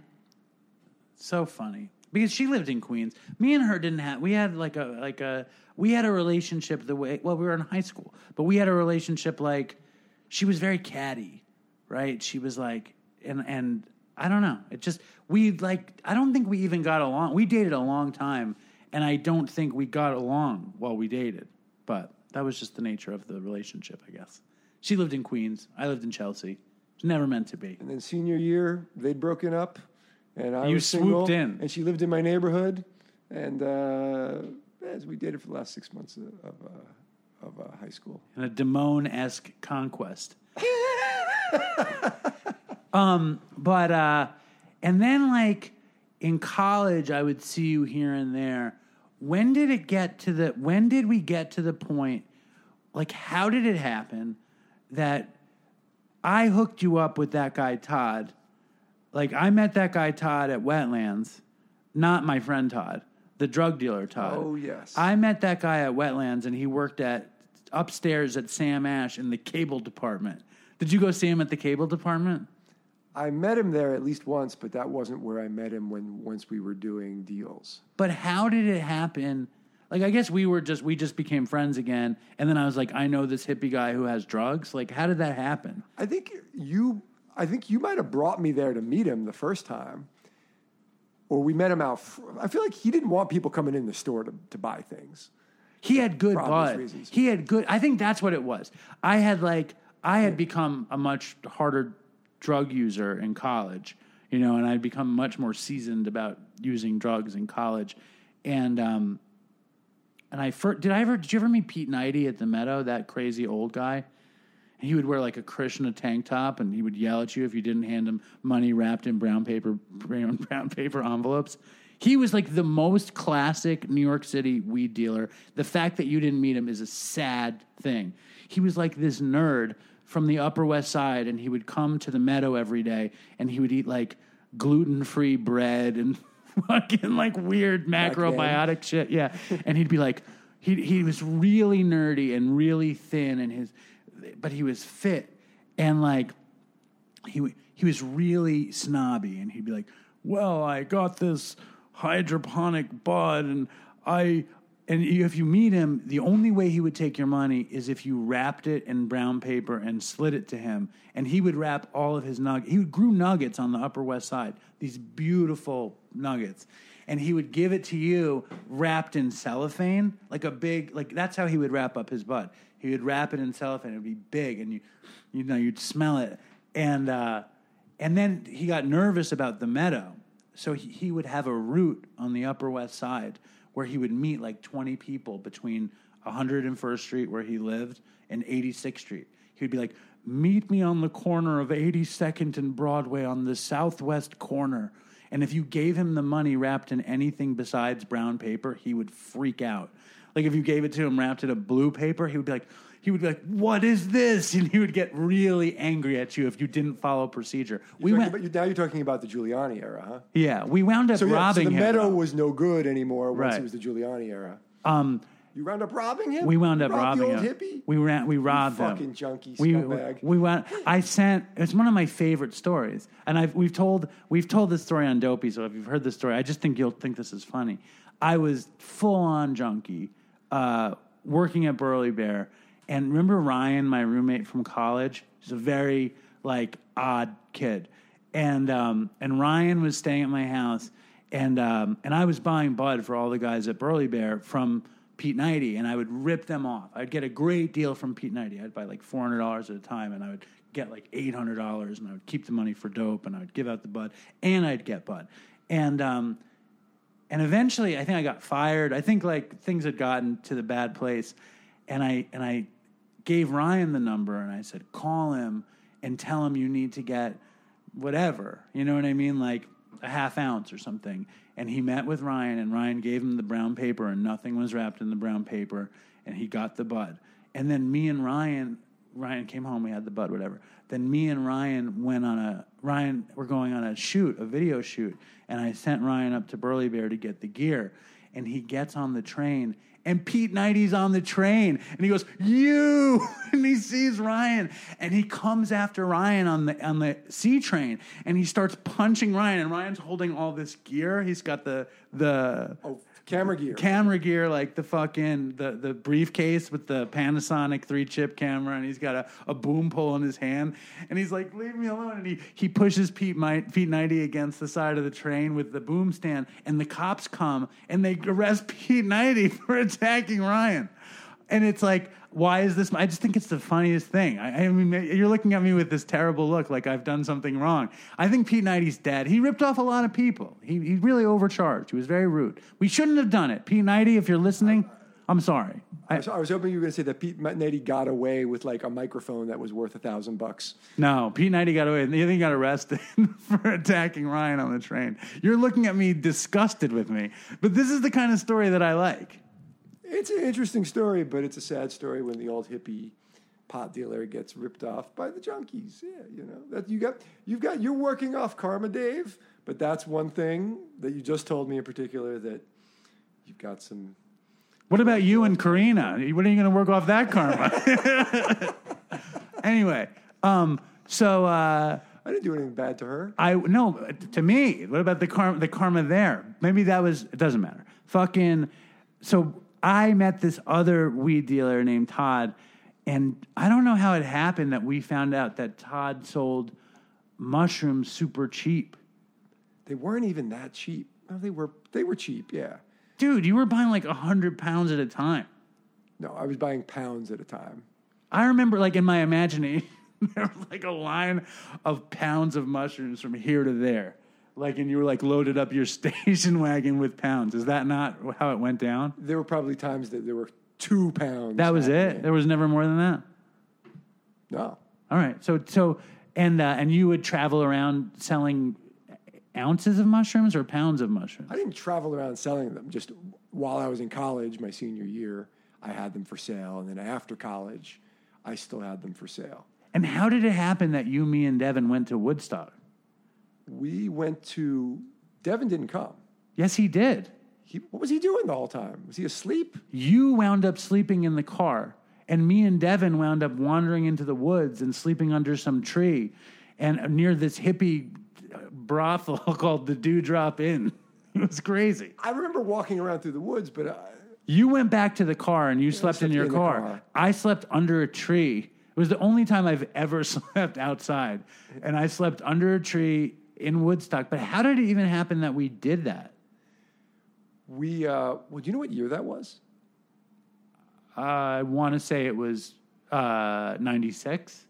so funny. Because she lived in Queens. Me and her didn't have we had like a like a we had a relationship the way well, we were in high school, but we had a relationship like she was very catty, right? She was like and and I don't know. It just we like I don't think we even got along. We dated a long time and I don't think we got along while we dated. But that was just the nature of the relationship, I guess. She lived in Queens. I lived in Chelsea. It's never meant to be. And then senior year, they'd broken up, and I You was single, swooped in. and she lived in my neighborhood, and uh, as we dated for the last six months of of, uh, of uh, high school. In a Damone esque conquest. um, but uh, and then like in college, I would see you here and there. When did it get to the? When did we get to the point? Like, how did it happen that I hooked you up with that guy Todd? Like, I met that guy Todd at Wetlands, not my friend Todd, the drug dealer Todd. Oh, yes. I met that guy at Wetlands, and he worked at upstairs at Sam Ash in the cable department. Did you go see him at the cable department? I met him there at least once, but that wasn't where I met him when once we were doing deals. But how did it happen? Like, I guess we were just we just became friends again, and then I was like, I know this hippie guy who has drugs. Like, how did that happen? I think you, I think you might have brought me there to meet him the first time, or we met him out. fr- I feel like he didn't want people coming in the store to, to buy things. He had good For obvious bud. reasons. He had good. I think that's what it was. I had like I had become a much harder drug user in college, you know, and I'd become much more seasoned about using drugs in college, and um, and I fir- did I ever did you ever meet Pete Knighty at the Meadow? That crazy old guy. He would wear like a Krishna tank top, and he would yell at you if you didn't hand him money wrapped in brown paper brown, brown paper envelopes. He was like the most classic New York City weed dealer. The fact that you didn't meet him is a sad thing. He was like this nerd from the Upper West Side, and he would come to the Meadow every day, and he would eat like gluten free bread and fucking like weird macrobiotic shit. Yeah, and he'd be like, he he was really nerdy and really thin, and his, but he was fit, and like he he was really snobby, and he'd be like, "Well, I got this hydroponic bud, and I." And if you meet him, the only way he would take your money is if you wrapped it in brown paper and slid it to him. And he would wrap all of his nuggets. He grew nuggets on the Upper West Side, these beautiful nuggets. And he would give it to you wrapped in cellophane, like a big, like that's how he would wrap up his bud. He would wrap it in cellophane. It would be big, and you, you know, you'd smell it. And uh, and then he got nervous about the meadow, so he, he would have a route on the Upper West Side where he would meet like twenty people between 101st Street where he lived and 86th Street. He would be like, "Meet me on the corner of 82nd and Broadway on the southwest corner." And if you gave him the money wrapped in anything besides brown paper, he would freak out. Like if you gave it to him wrapped in a blue paper, he would be like, he would be like, "What is this?" And he would get really angry at you if you didn't follow procedure. We went, about- now you're talking about the Giuliani era, huh? yeah, we wound up So, yeah, so the him. Meadow was no good anymore once Right. it was the Giuliani era. Um, You wound up robbing him. we wound up You robbing the old him. hippie. We ran. We robbed him. fucking junkie We, scumbag. we went. I sent. It's one of my favorite stories, and I've we've told we've told this story on Dopey. So if you've heard this story, I just think you'll think this is funny. I was full on junkie, uh, working at Burly Bear, and remember Ryan, my roommate from college. He's a very like odd kid, and um, and Ryan was staying at my house, and um, and I was buying bud for all the guys at Burly Bear from Pete Nighty, and I would rip them off. I'd get a great deal from Pete Nighty. I'd buy like four hundred dollars at a time, and I would get like eight hundred dollars, and I would keep the money for dope, and I would give out the bud, and I'd get bud, and um, and eventually, I think I got fired. I think like things had gotten to the bad place, and I and I gave Ryan the number, and I said, call him and tell him you need to get whatever. You know what I mean? Like a half ounce or something. And he met with Ryan, and Ryan gave him the brown paper, and nothing was wrapped in the brown paper, and he got the bud. And then me and Ryan, Ryan came home, we had the bud, whatever. Then me and Ryan went on a Ryan, we're going on a shoot, a video shoot, and I sent Ryan up to Burly Bear to get the gear, and he gets on the train. And Pete Nighty's on the train, and he goes, "You!" And he sees Ryan, and he comes after Ryan on the on the C train, and he starts punching Ryan. And Ryan's holding all this gear. He's got the the Oh, camera gear. camera gear, like the fucking the the briefcase with the Panasonic three chip camera, and he's got a, a boom pole in his hand, and he's like, "Leave me alone!" And he he pushes Pete Might, Pete Nighty against the side of the train with the boom stand, and the cops come and they arrest Pete Nighty for attacking Ryan, and it's like. Why is this? I just think it's the funniest thing. I, I mean, you're looking at me with this terrible look, like I've done something wrong. I think Pete Nighty's dead. He ripped off a lot of people. He, he really overcharged. He was very rude. We shouldn't have done it. Pete Nighty, if you're listening, I'm sorry. I I, was, I was hoping you were going to say that Pete Nighty got away with like a microphone that was worth a thousand bucks. no, Pete Nighty got away. I he got arrested for attacking Ryan on the train. You're looking at me disgusted with me. But this is the kind of story that I like. It's an interesting story, but it's a sad story when the old hippie pot dealer gets ripped off by the junkies. Yeah, you know that you got you've got you're working off karma, Dave. But that's one thing that you just told me in particular that you've got some. What about you and Karina? What are you going to work off that karma? anyway, um, so uh, I didn't do anything bad to her. I no to me. What about the karma? The karma there? Maybe that was. It doesn't matter. Fucking. So I met this other weed dealer named Todd, and I don't know how it happened that we found out that Todd sold mushrooms super cheap. They weren't even that cheap. No, they were. They were cheap. Yeah. Dude, you were buying like a hundred pounds at a time. No, I was buying pounds at a time. I remember, like in my imagination, there was like a line of pounds of mushrooms from here to there. Like, and you were like loaded up your station wagon with pounds. Is that not how it went down? There were probably times that there were two pounds. That was it. There was never more than that. No. All right. So, so, and uh, and you would travel around selling ounces of mushrooms or pounds of mushrooms. I didn't travel around selling them. Just while I was in college, my senior year, I had them for sale, and then after college, I still had them for sale. And how did it happen that you, me, and Devin went to Woodstock? We went to. Devin didn't come. Yes, he did. He, what was he doing the whole time? Was he asleep? You wound up sleeping in the car, and me and Devin wound up wandering into the woods and sleeping under some tree and near this hippie brothel called the Dewdrop Inn. It was crazy. I remember walking around through the woods, but uh, You went back to the car and you slept in your in car. car. I slept under a tree. It was the only time I've ever slept outside. And I slept under a tree in Woodstock. But how did it even happen that we did that? we. Uh, well, do you know what year that was? I want to say it was uh, 96.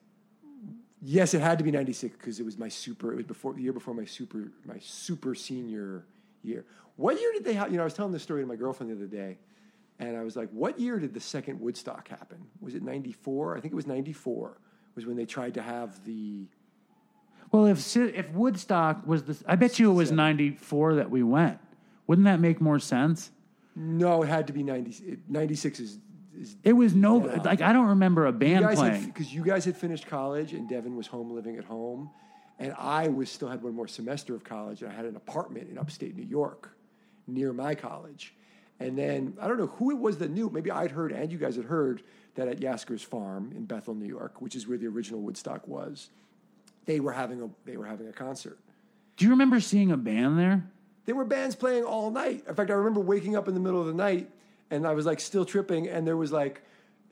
Yes, it had to be '96 because it was my super. It was before the year before my super my super senior year. What year did they have? You know, I was telling this story to my girlfriend the other day, and I was like, "What year did the second Woodstock happen? Was it '94? I think it was '94. Was when they tried to have the. Well, if if Woodstock was the, I bet you it was 94 that we went. Wouldn't that make more sense? No, it had to be 90, 96 is. is It was no, like, I don't remember a you band guys playing. because you guys had finished college and Devin was home living at home, and I was still had one more semester of college and I had an apartment in upstate New York, near my college, and then I don't know who it was that knew. Maybe I'd heard and you guys had heard that at Yasgur's farm in Bethel, New York, which is where the original Woodstock was, they were having a they were having a concert. Do you remember seeing a band there? There were bands playing all night. In fact, I remember waking up in the middle of the night and I was like still tripping, and there was like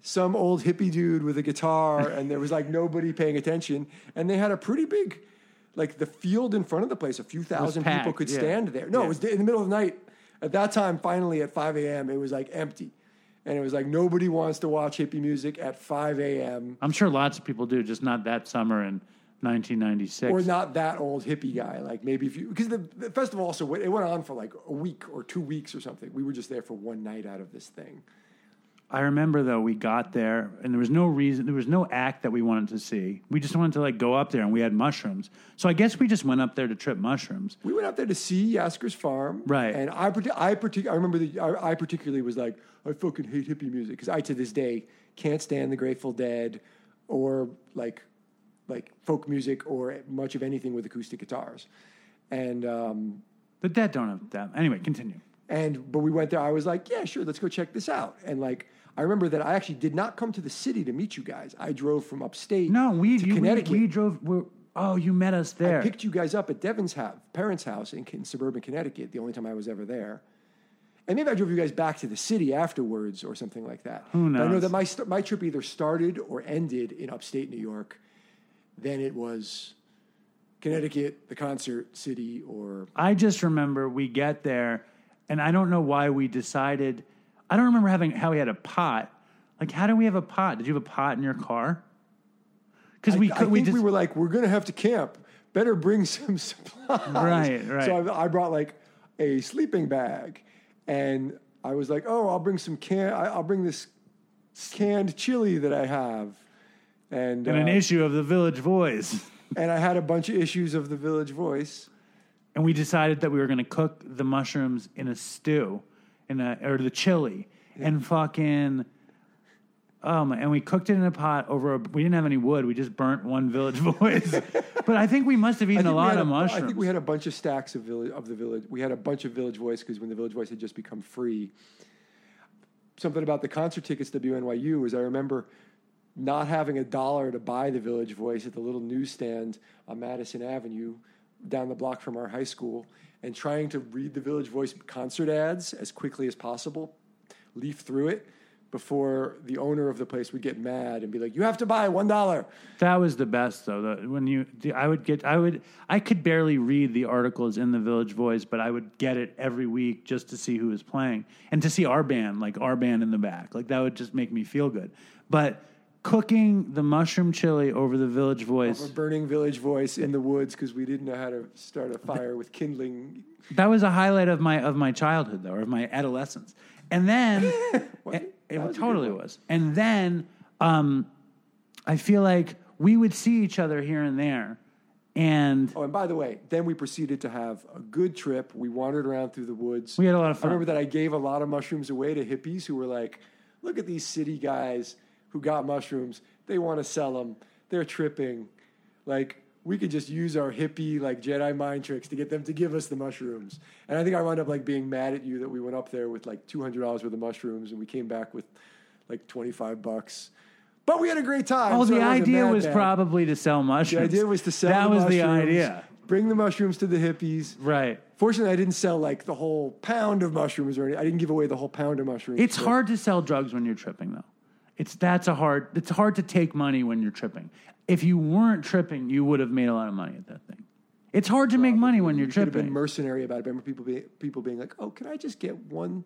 some old hippie dude with a guitar, and there was like nobody paying attention, and they had a pretty big, like the field in front of the place, a few thousand people could yeah. stand there. No, Yeah. it was in the middle of the night. At that time, finally at 5 a.m., it was like empty. And it was like nobody wants to watch hippie music at 5 a.m. I'm sure lots of people do, just not that summer in 1996. or not that old hippie guy. Like maybe if you because the, the festival also went, it went on for like a week or two weeks or something. We were just there for one night out of this thing. I remember though we got there and there was no reason, there was no act that we wanted to see. We just wanted to like go up there and we had mushrooms. So I guess we just went up there to trip mushrooms. We went up there to see Yasgur's farm, Right. And I, I, I remember the, I, I particularly was like, I fucking hate hippie music because I to this day can't stand the Grateful Dead or like like folk music or much of anything with acoustic guitars. And um, The dead don't have that. Anyway, continue. And but we went there. I was like, yeah, sure, let's go check this out. And like, I remember that I actually did not come to the city to meet you guys. I drove from upstate. No, we, to you, Connecticut. we drove, we're, oh, you met us there. I picked you guys up at Devin's house, parents' house in, in suburban Connecticut. The only time I was ever there. And maybe I drove you guys back to the city afterwards or something like that. Who But I know that my my trip either started or ended in upstate New York. Then it was Connecticut, the concert city, or I just remember we get there, and I don't know why we decided. I don't remember having how we had a pot. Like, how do we have a pot? Did you have a pot in your car? Because we I, could. I we just we were like, we're going to have to camp. Better bring some supplies. Right, right. So I, I brought like a sleeping bag, and I was like, oh, I'll bring some can. I, I'll bring this canned chili that I have, and and an uh, issue of the Village Voice. and I had a bunch of issues of the Village Voice. and we decided that we were going to cook the mushrooms in a stew, in a or the chili, and fucking. Um! And we cooked it in a pot over. A, we didn't have any wood. We just burnt one Village Voice. but I think we must have eaten a lot of mushrooms. I think we had a bunch of stacks of village of the village. We had a bunch of Village Voice because when the Village Voice had just become free. Something about the concert tickets to WNYU is I remember not having a dollar to buy the Village Voice at the little newsstand on Madison Avenue down the block from our high school and trying to read the Village Voice concert ads as quickly as possible, leaf through it before the owner of the place would get mad and be like, "You have to buy one dollar." That was the best though. The, when you, I would get, I would, I could barely read the articles in the Village Voice, but I would get it every week just to see who was playing and to see our band, like our band in the back. Like that would just make me feel good. But cooking the mushroom chili over the Village Voice, burning village voice in the woods because we didn't know how to start a fire with kindling. that was a highlight of my of my childhood though, or of my adolescence. And then it, it? it That was a good totally was. And then um, I feel like we would see each other here and there, and Oh, and by the way, then we proceeded to have a good trip. We wandered around through the woods. We had a lot of fun. I remember that I gave a lot of mushrooms away to hippies who were like, "Look at these city guys who got mushrooms. They want to sell them. they're tripping. Like we could just use our hippie like Jedi mind tricks to get them to give us the mushrooms. And I think I wound up like being mad at you that we went up there with like two hundred dollars worth of mushrooms and we came back with like twenty five bucks. But we had a great time. Oh, so the idea was bad. probably to sell mushrooms. the idea was to sell. That was the idea, Bring the mushrooms to the hippies. right? Fortunately, I didn't sell like the whole pound of mushrooms or anything. I didn't give away the whole pound of mushrooms. It's hard to sell drugs when you're tripping, though. It's that's a hard. It's hard to take money when you're tripping. If you weren't tripping, you would have made a lot of money at that thing. It's hard to make money when you're You have been tripping. mercenary about it. I remember people being people being like, "Oh, can I just get one,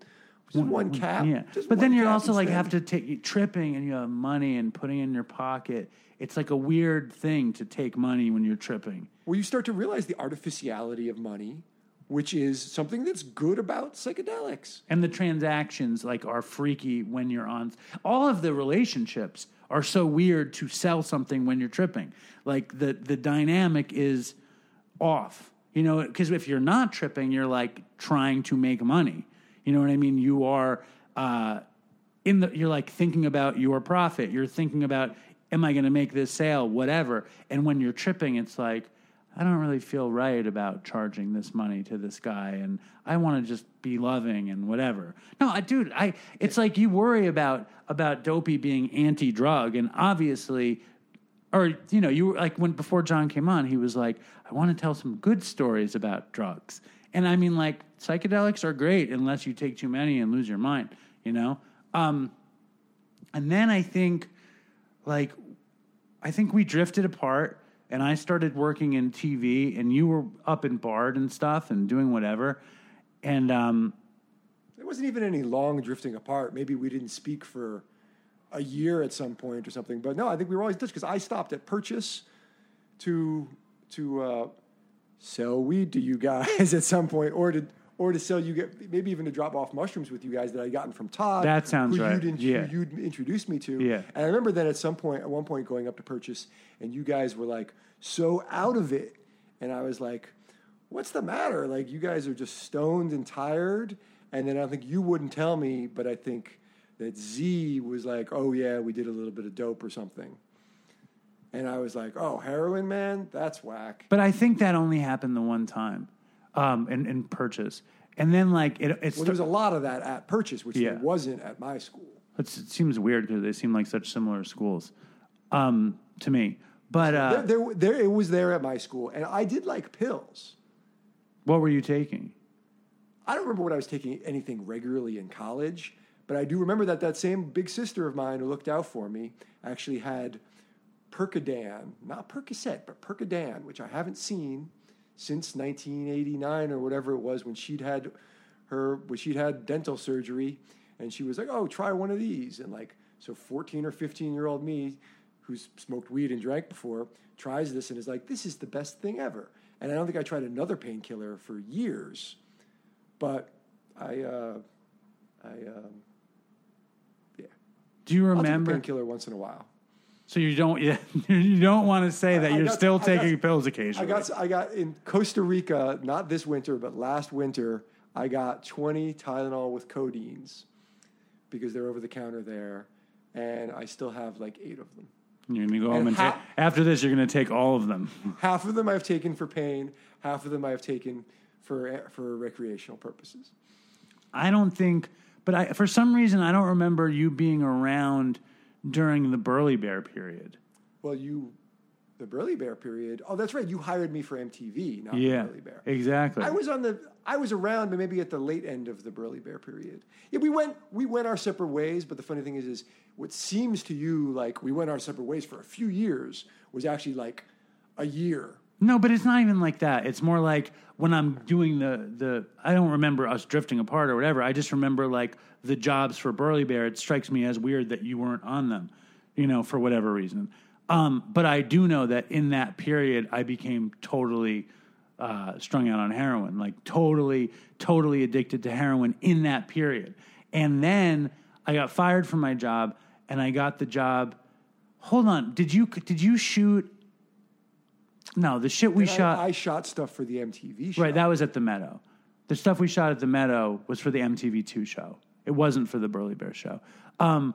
just one cap?" Yeah, Just but then you're cap also like have to take tripping, and you have money and putting it in your pocket. It's like a weird thing to take money when you're tripping. Well, you start to realize the artificiality of money, which is something that's good about psychedelics. and the transactions like are freaky when you're on. All of the relationships are so weird to sell something when you're tripping. Like the the dynamic is off. You know because if you're not tripping you're like trying to make money. You know what i mean? You are uh in the you're like thinking about your profit. You're thinking about am i going to make this sale? Whatever. And when you're tripping it's like i don't really feel right about charging this money to this guy and i want to just be loving and whatever. No I, dude i it's like you worry about about dopey being anti-drug and obviously or you know you were like when before Jon came on he was like i want to tell some good stories about drugs. And i mean like psychedelics are great unless you take too many and lose your mind you know? Um, and then i think like i think we drifted apart and i started working in tv and you were up in bard and stuff and doing whatever and um, There wasn't even any long drifting apart. Maybe we didn't speak for a year at some point or something. But no, I think we were always in touch because I stopped at Purchase to to uh, sell weed to you guys at some point, or to or to sell you get maybe even to drop off mushrooms with you guys that I'd gotten from Todd. That sounds who right. You'd, int- Yeah. who you'd introduced me to. Yeah. And I remember then at some point, at one point, going up to Purchase, and you guys were like so out of it, and I was like, "What's the matter? Like you guys are just stoned and tired." And then I think you wouldn't tell me, but I think that Z was like, "Oh yeah, we did a little bit of dope or something," and I was like, "Oh, heroin, man, that's whack." but i think that only happened the one time um, and, in purchase and then like it, it's Well, there was a lot of that at Purchase, which Yeah. there wasn't at my school. It's, it seems weird because they seem like such similar schools um, to me. But uh, there, there, there, it was there at my school, and I did like pills. what were you taking? I don't remember when I was taking anything regularly in college, but I do remember that that same big sister of mine who looked out for me actually had Percodan, not Percocet, but Percodan, which I haven't seen since 1989 or whatever it was when she'd had her when she'd had dental surgery, and she was like, "Oh, try one of these," and like so, 14 or 15 year old me, who's smoked weed and drank before, tries this and is like, "This is the best thing ever." And I don't think I tried another painkiller for years but I, uh, I, um, yeah, Do you I'll take a remember? painkiller once in a while. So you don't yeah, you don't want to say that I you're got- still I got- taking pills I occasionally. got, I got in Costa Rica, not this winter, but last winter, I got 20 Tylenol with codeines because they're over the counter there, and I still have like eight of them. you're gonna go home and and how- take after this. You're gonna take all of them. Half of them I've taken for pain, half of them I've taken for for recreational purposes. I don't think, but I for some reason I don't remember you being around during the Burly Bear period. Well, you, the Burly Bear period. Oh, that's right. You hired me for MTV, not Yeah, Bear. exactly. I was on the I was around, but maybe at the late end of the Burly Bear period. Yeah, we went we went our separate ways. But the funny thing is, is what seems to you like we went our separate ways for a few years was actually like a year. No, but it's not even like that. It's more like when I'm doing the the I don't remember us drifting apart or whatever. I just remember like the jobs for Burly Bear. It strikes me as weird that you weren't on them, you know, for whatever reason. Um, but I do know that in that period, I became totally uh, strung out on heroin, like totally, totally addicted to heroin in that period. And then I got fired from my job, and I got the job. Hold on, did you did you shoot? No, the shit we And I- shot. I, shot stuff for the MTV show. Right, that was at the Meadow. The stuff we shot at the Meadow was for the MTV2 show. It wasn't for the Burly Bear show. Um,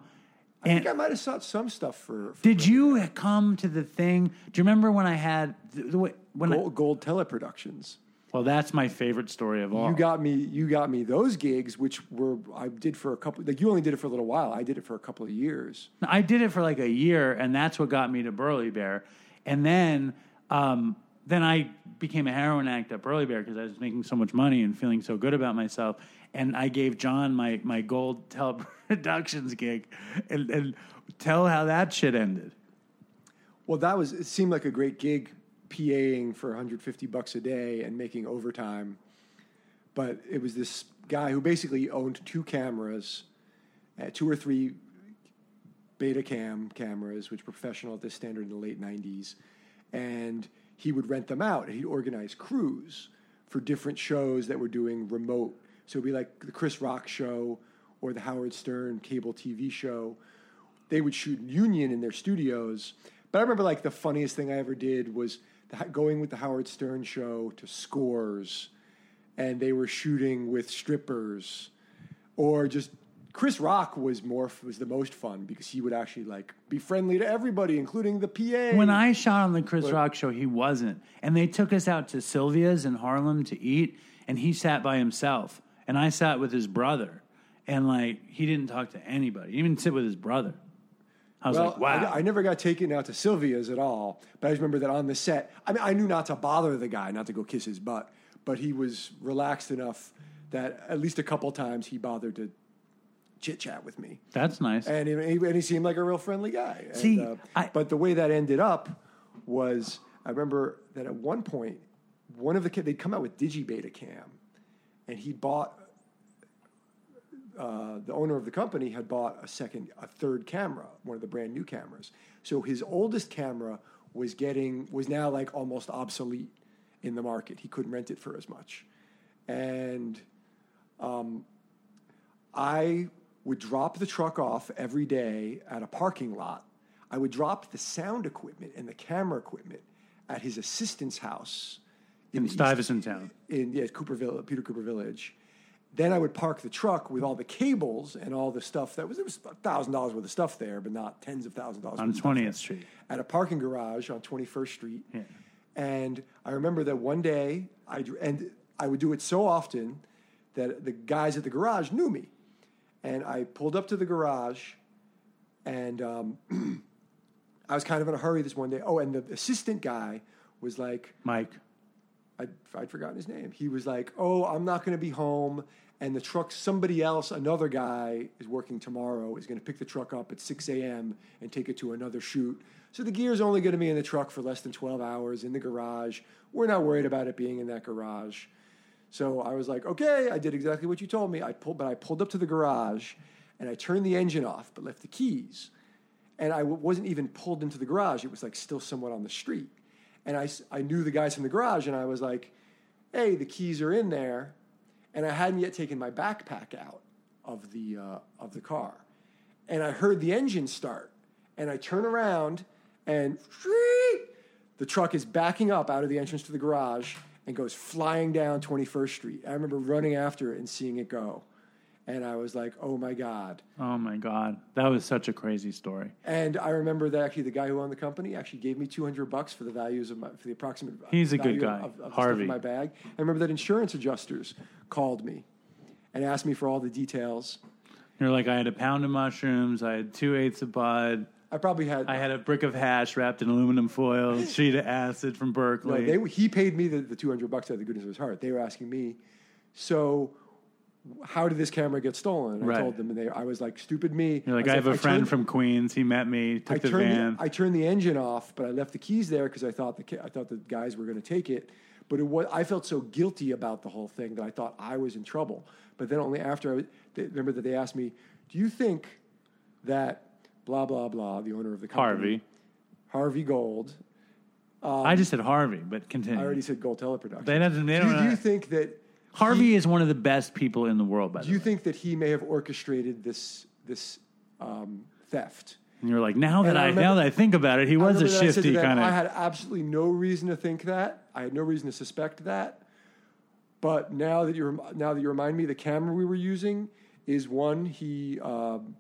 I think I might have shot some stuff for. for Did you come to the thing? Do you remember when I had the, the way when I, Gold, Gold Teleproductions? well, that's my favorite story of all. You got me. You got me those gigs, which were I did for a couple. Like you only did it for a little while. I did it for a couple of years. I did it for like a year, and that's what got me to Burly Bear. And then, um, then I became a heroin addict at Burly Bear because I was making so much money and feeling so good about myself. And I gave Jon my my gold teleproductions gig, and, and tell how that shit ended. Well, that was. It seemed like a great gig, PAing for 150 bucks a day and making overtime. But it was this guy who basically owned two cameras, uh, two or three Betacam cameras, which were professional at this standard in the late 90s. And he would rent them out he'd organize crews for different shows that were doing remote. So it'd be like the Chris Rock show or the Howard Stern cable TV show. They would shoot Union in their studios. But I remember like the funniest thing I ever did was going with the Howard Stern show to scores and they were shooting with strippers or just Chris Rock was more was the most fun because he would actually like be friendly to everybody, including the PA. When I shot on the Chris Rock show, he wasn't. And they took us out to Sylvia's in Harlem to eat, and he sat by himself. And I sat with his brother. And like, he didn't talk to anybody, he didn't even sit with his brother. I was well, like, wow. I, I never got taken out to Sylvia's at all, but I just remember that on the set. I mean, I knew not to bother the guy, not to go kiss his butt, but he was relaxed enough that at least a couple times he bothered to chit chat with me. That's nice. and he, and he seemed like a real friendly guy. And, See, uh, I- but the way that ended up was, I remember that at one point, one of the kids they'd come out with DigiBeta Cam, and he bought. Uh, the owner of the company had bought a second, a third camera, one of the brand new cameras. So his oldest camera was getting was now like almost obsolete in the market. He couldn't rent it for as much, and um, I would drop the truck off every day at a parking lot. I would drop the sound equipment and the camera equipment at his assistant's house in east- Stuyvesant Town. in yeah, Cooper Village, Peter Cooper Village. Then I would park the truck with all the cables and all the stuff that was there was thousand dollars worth of stuff there, but not tens of thousands of dollars On 20th. Street. at a parking garage on Twenty First Street. Yeah. And I remember that one day I and I would do it so often that the guys at the garage knew me, and I pulled up to the garage, and um, I was kind of in a hurry this one day. Oh, and the assistant guy was like, Mike. I'd, I'd forgotten his name. He was like, "Oh, I'm not going to be home, and the truck. Somebody else, another guy, is working tomorrow. Is going to pick the truck up at 6 a.m. and take it to another shoot. So the gear's only going to be in the truck for less than 12 hours in the garage. We're not worried about it being in that garage." So I was like, "Okay, I did exactly what you told me. I pulled, but I pulled up to the garage, and I turned the engine off, but left the keys." and I w- wasn't even pulled into the garage. It was like still somewhat on the street. And I, I knew the guys from the garage, and I was like, hey, the keys are in there. And I hadn't yet taken my backpack out of the, uh, of the car. And I heard the engine start. And I turn around, and the truck is backing up out of the entrance to the garage and goes flying down 21st Street. I remember running after it and seeing it go. And I was like, oh my God. Oh my God. That was such a crazy story. And I remember that actually the guy who owned the company actually gave me 200 bucks for the values of my, for the approximate He's a value good guy, of, of Harvey. my bag. I remember that insurance adjusters called me and asked me for all the details. You're like, I had a pound of mushrooms, I had two eighths of bud, I probably had, I had a brick of hash wrapped in aluminum foil, sheet of acid from no, Berkeley. they, he paid me the, the 200 bucks out of the goodness of his heart. They were asking me, so how did this camera get stolen? And I told them, and they, I was like, stupid me. You're like, was I have a friend turned- from Queens. He met me, took I the van. The, I turned the engine off, but I left the keys there because I thought the I thought the guys were going to take it. But it was, I felt so guilty about the whole thing that I thought I was in trouble. But then only after I was, they, remember that they asked me, "Do you think that blah blah blah, the owner of the company, Harvey. Harvey Gold? I just said Harvey, but continue. I already said Gold Teleproductions. They don't- they do, don't- do you think that Harvey is one of the best people in the world, by the do you way. think that he may have orchestrated this this um, theft? And you're like, now that I I, remember- now that I think about it, he was a remember that I said to shifty kind of. I had absolutely no reason to think that. I had no reason to suspect that. But now that you now that you remind me, the camera we were using is one he um,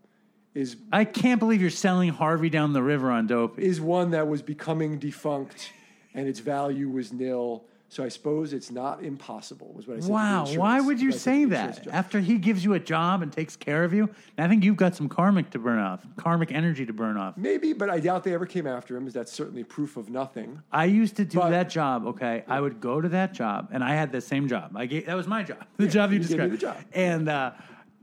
is I can't believe you're selling Harvey down the river on dope. is one that was becoming defunct, and its value was nil. So I suppose it's not impossible. Was what I said. to the Wow, insurance- why would you what I said to say the insurance that judge. after he gives you a job and takes care of you? I think you've got some karmic to burn off, karmic energy to burn off. Maybe, but I doubt they ever came after him. As that's certainly proof of nothing. I used to do But- that job. Okay, I would go to that job, and I had the same job. I gave, that was my job, the job you you gave me described. the job. And uh,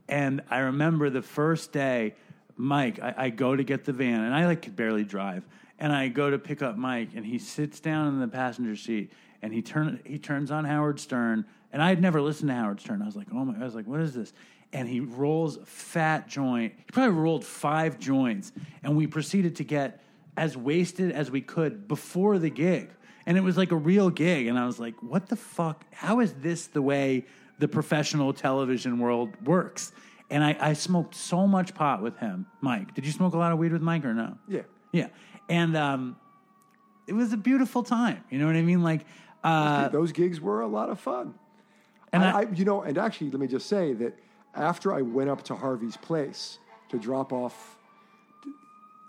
and I remember the first day, Mike. I, I go to get the van, and I like could barely drive. And I go to pick up Mike, and he sits down in the passenger seat, and he turn he turns on Howard Stern, and I had never listened to Howard Stern. I was like, oh my! I was like, what is this? And he rolls a fat joint. He probably rolled five joints, and we proceeded to get as wasted as we could before the gig. And it was like a real gig. And I was like, what the fuck? How is this the way the professional television world works? And I, I smoked so much pot with him. Mike, did you smoke a lot of weed with Mike or no? Yeah. Yeah. And um, it was a beautiful time. You know what I mean? Like, uh, Those gigs were a lot of fun. And I- I, you know, and actually, let me just say that after I went up to Harvey's place to drop off,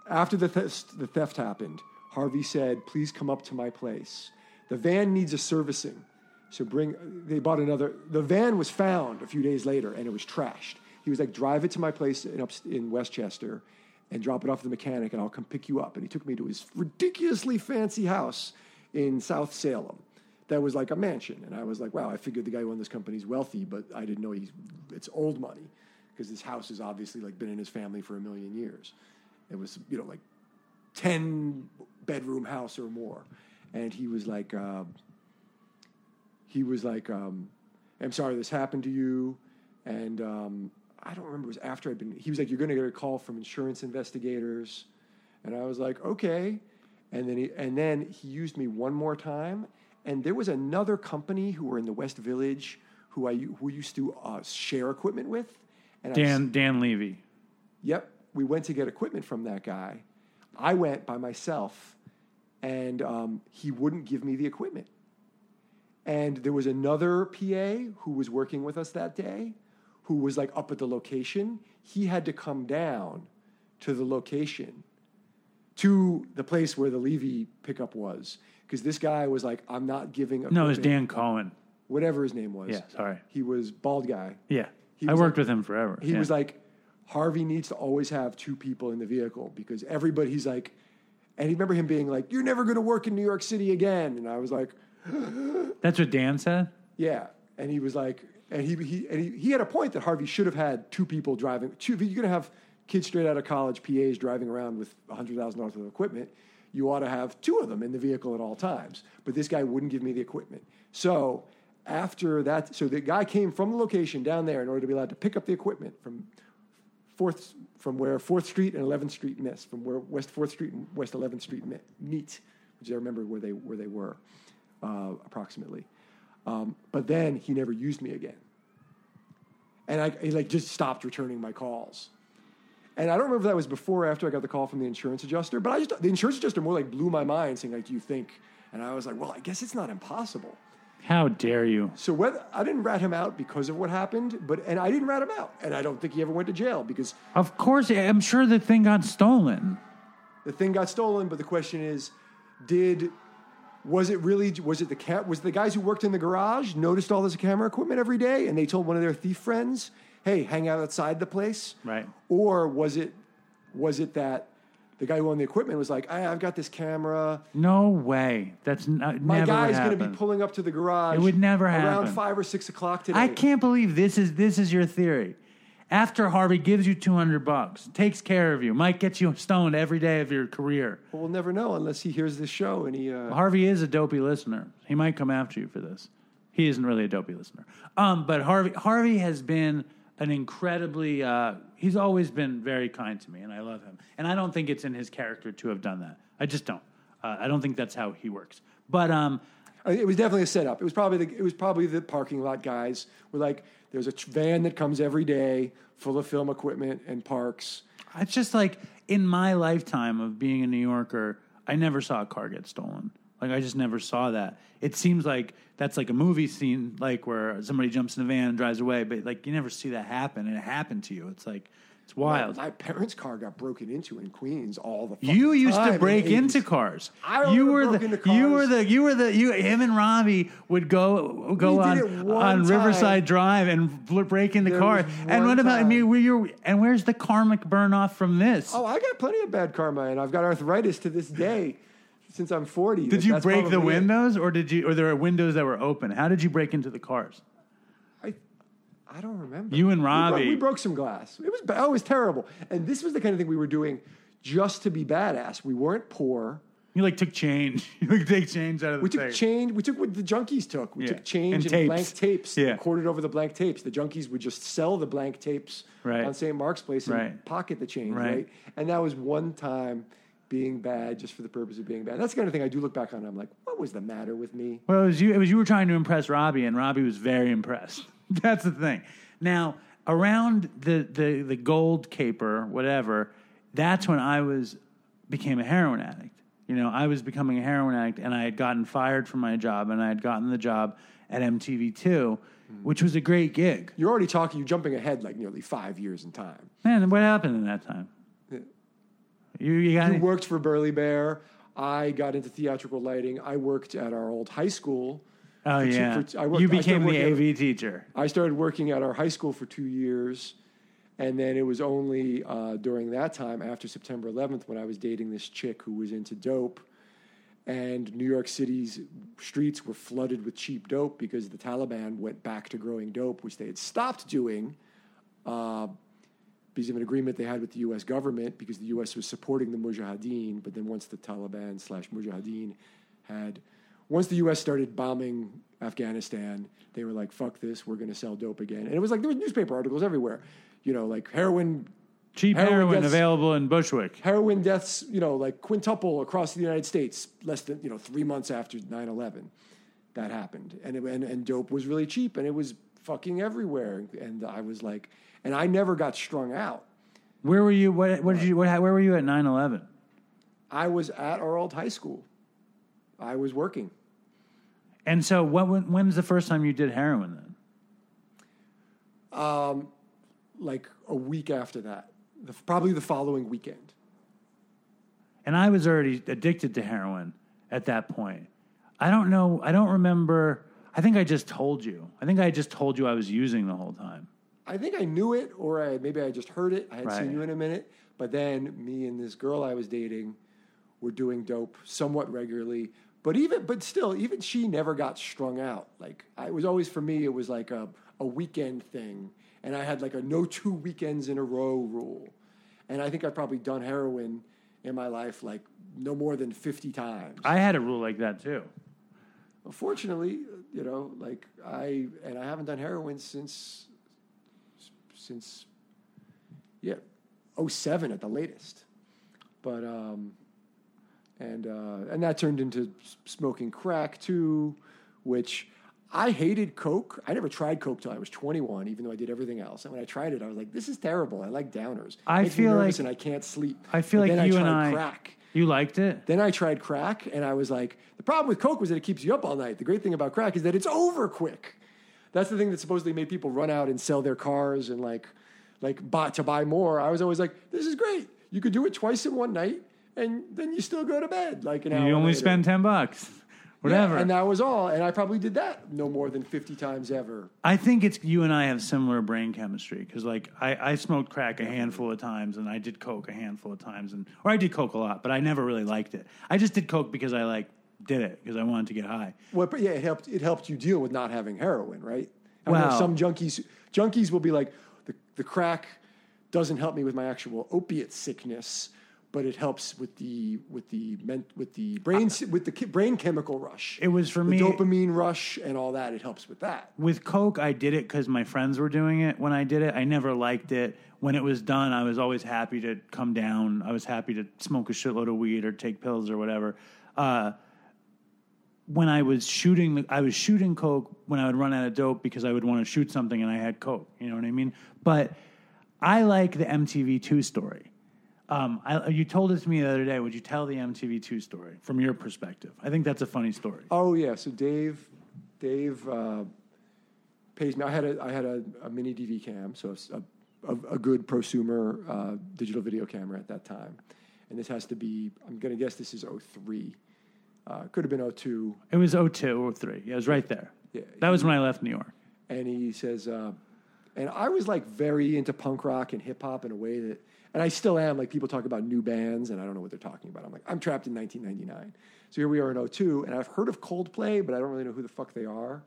after the theft, the theft happened, Harvey said, "Please come up to my place. The van needs a servicing, so bring." They bought another. The van was found a few days later, and it was trashed. He was like, "Drive it to my place in up in Westchester." And drop it off at the mechanic, and I'll come pick you up. And he took me to his ridiculously fancy house in South Salem that was like a mansion. And I was like, wow, I figured the guy who owned this company is wealthy, but I didn't know he's it's old money because this house has obviously like been in his family for a million years. It was you know like ten bedroom house or more, and he was like, uh, he was like, um, I'm sorry this happened to you, and um, I don't remember. It was after I'd been. He was like, you're going to get a call from insurance investigators, and I was like, okay. And then he and then he used me one more time, and there was another company who were in the West Village who I who used to uh, share equipment with. And was- Dan, Dan Levy. Yep, we went to get equipment from that guy. I went by myself, and um, he wouldn't give me the equipment. And there was another PA who was working with us that day, who was like up at the location. He had to come down to the location, to the place where the Levy pickup was, because this guy was like, "I'm not giving." up. No, it was Dan Cohen. Whatever his name was. Yeah, sorry. He was bald guy. Yeah. I worked like- with him forever. He Yeah. was like, Harvey needs to always have two people in the vehicle because everybody, he's like, and he remember him being like, You're never going to work in New York City again. And I was like, That's what Dan said? Yeah. And he was like, and he, he, and he, he had a point that Harvey should have had two people driving. Two, you're going to have kids straight out of college, PAs driving around with $100,000 worth of equipment, you ought to have two of them in the vehicle at all times. But this guy wouldn't give me the equipment. So after that, so the guy came from the location down there in order to be allowed to pick up the equipment from Fourth, from where Fourth Street and Eleventh Street miss, from where West Fourth Street and West Eleventh Street meet, which I remember where they where they were, uh, approximately. Um, but then he never used me again, and I he like just stopped returning my calls. And I don't remember if that was before or after I got the call from the insurance adjuster, but I just the insurance adjuster more like blew my mind, saying like, "Do you think?" And I was like, "Well, I guess it's not impossible." How dare you? So whether I didn't rat him out because of what happened, but and I didn't rat him out, and I don't think he ever went to jail because Of course, I'm sure the thing got stolen. the thing got stolen. But the question is, did was it really was it the cat was the guys who worked in the garage noticed all this camera equipment every day, and they told one of their thief friends, "Hey, hang out outside the place," Right. Or was it was it that the guy who owned the equipment was like, "I- "I've got this camera." No way. That's not, My guy's going to be pulling up to the garage. It would never around happen. five or six o'clock today. I can't believe this is this is your theory. After Harvey gives you 200 bucks, takes care of you, might get you stoned every day of your career. Well, we'll never know unless he hears this show and he. Uh, Harvey is a dopey listener. He might come after you for this. He isn't really a dopey listener. Um, but Harvey Harvey has been an incredibly uh, he's always been very kind to me and I love him. And I don't think it's in his character to have done that. I just don't. Uh, I don't think that's how he works. But um, Uh, it was definitely a setup. It was probably the, it was probably the parking lot guys were like, there's a van that comes every day full of film equipment and parks. It's just like in my lifetime of being a New Yorker, I never saw a car get stolen. Like I just never saw that. It seems like that's like a movie scene, like where somebody jumps in a van and drives away, but like you never see that happen, and it happened to you. It's like It's wild. My parents' car got broken into in Queens all the. Time. You used time to break the 80s. into cars. I you were the you were the you were the you him and Robbie would go go We on on time. Riverside Drive and break into There cars. And what about I mean? Were you and where's the karmic burn off from this? Oh, I got plenty of bad karma, and I've got arthritis to this day since I'm 40. did you break the probably it. windows, or did you, or there were windows that were open? How did you break into the cars? I, don't remember. You and We Robbie. We broke, some glass. It was oh, it was terrible. And this was the kind of thing we were doing just to be badass. We weren't poor. You like took change. You like take change out of the We took thing. change. We took what the junkies took. We Yeah. took change And and, tapes. blank tapes. Yeah. Recorded over the blank tapes. The junkies would just sell the blank tapes Right. on St. Mark's Place and Right. pocket the change. Right. Right. And that was one time being bad just for the purpose of being bad. That's the kind of thing I do look back on. and I'm like, what was the matter with me? Well, it was you. It was you were trying to impress Robbie, and Robbie was very impressed. That's the thing. Now, around the the the gold caper, whatever, that's when I was became a heroin addict. You know, I was becoming a heroin addict, and I had gotten fired from my job, and I had gotten the job at MTV Two, hmm. which was a great gig. You're already talking. You're jumping ahead like nearly five years in time. Man, what happened in that time? You, you got You any- worked for Burly Bear. I got into theatrical lighting. I worked at our old high school. Oh for two- yeah, for I worked- you became the working at- AV teacher. I started working at our high school for two years. And then it was only uh, during that time, after September 11th, when I was dating this chick who was into dope. And New York City's streets were flooded with cheap dope because the Taliban went back to growing dope, which they had stopped doing uh, because of an agreement they had with the U.S. government because the U.S. was supporting the Mujahideen. But then once the Taliban slash Mujahideen had, once the U.S. started bombing Afghanistan, they were like, "Fuck this, we're going to sell dope again." And it was like there were newspaper articles everywhere, you know, like heroin Cheap Heroin heroin gets- available in Bushwick. heroin deaths, you know, like quintuple across the United States, less than, you know, three months after 9 11. That happened. And, it, and, and dope was really cheap and it was fucking everywhere. And I was like, and I never got strung out. Where were you? What, what did you? What, where were you at 9-11? I was at our old high school. I was working. And so, what, when, was the first time you did heroin then? Um, like a week after that, the, probably the following weekend. And I was already addicted to heroin at that point. I don't know. I don't remember. I think I just told you. I think I just told you I was using the whole time. I think I knew it, or I, maybe I just heard it. I had Right. seen you in a minute, but then me and this girl I was dating were doing dope somewhat regularly. But even, but still, even she never got strung out. Like I it was always for me, it was like a a weekend thing, and I had like a no two weekends in a row rule. And I think I've probably done heroin in my life like no more than fifty times. I had a rule like that too. Fortunately, you know, like I and I haven't done heroin since since yeah, 07 at the latest. But um and uh and that turned into smoking crack too, which I hated coke. I never tried coke till I was 21, even though I did everything else. And when I tried it, I was like, "This is terrible. I like downers. I Makes feel nervous like- and I can't sleep." I feel But like then you I and tried I. crack. You liked it. Then I tried crack, and I was like, the problem with coke was that it keeps you up all night. The great thing about crack is that it's over quick. That's the thing that supposedly made people run out and sell their cars and like, like buy, to buy more. I was always like, this is great. You could do it twice in one night, and then you still go to bed like an hour. You only later. spend ten bucks, whatever. Yeah, and that was all. And I probably did that no more than fifty times ever. I think it's you and I have similar brain chemistry because, like, I, I smoked crack a handful of times, and I did coke a handful of times, and or I did coke a lot, but I never really liked it. I just did coke because I like did it because I wanted to get high. Well, but yeah, it helped. It helped you deal with not having heroin, right? I Wow. some junkies junkies will be like, the the crack doesn't help me with my actual opiate sickness, but it helps with the with the men, with the brain with the ki- brain chemical rush. It was for the me- dopamine rush and all that. It helps with that. With coke, I did it because my friends were doing it. When I did it, I never liked it. When it was done, I was always happy to come down. I was happy to smoke a shitload of weed or take pills or whatever. Uh, when I was shooting, the, I was shooting coke when I would run out of dope because I would want to shoot something and I had coke. You know what I mean? But I like the MTV2 story. Um, I, you told it to me the other day. Would you tell the MTV2 story from your perspective? I think that's a funny story. Oh yeah, so Dave, Dave uh, pays me. I had a I had a, a mini DV cam, so it's a a, a good prosumer uh, digital video camera at that time. And this has to be, I'm going to guess this is 03. Uh, could have been 02. It was 02 or 03. Yeah, it was right there. Yeah. That was when I left New York. and he says, uh, and I was like very into punk rock and hip hop in a way that, and I still am. Like people talk about new bands, and I don't know what they're talking about. I'm like, I'm trapped in 1999. So here we are in 02, and I've heard of Coldplay, but I don't really know who the fuck they are.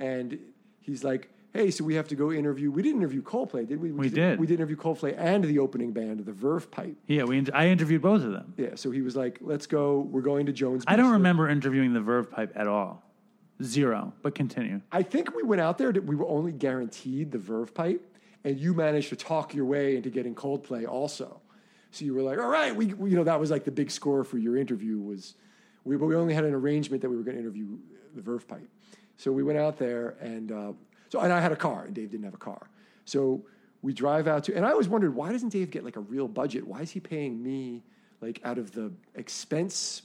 And he's like, hey, so we have to go interview. We didn't interview Coldplay, did we? We did. We did interview Coldplay and the opening band, the Verve Pipe. Yeah, we. I interviewed both of them. Yeah. So he was like, let's go. We're going to Jones. I don't remember interviewing the Verve Pipe at all. Zero. But continue. I think we went out there that we were only guaranteed the Verve pipe, and you managed to talk your way into getting Coldplay also. So you were like, all right, we, you know, that was like the big score for your interview was, we, but we only had an arrangement that we were going to interview the Verve pipe. So we went out there, and uh, so and I had a car, and Dave didn't have a car. So we drive out to, and I always wondered why doesn't Dave get like a real budget? Why is he paying me like out of the expense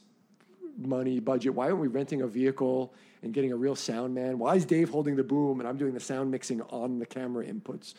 money budget? Why aren't we renting a vehicle and getting a real sound man? Why is Dave holding the boom and I'm doing the sound mixing on the camera inputs?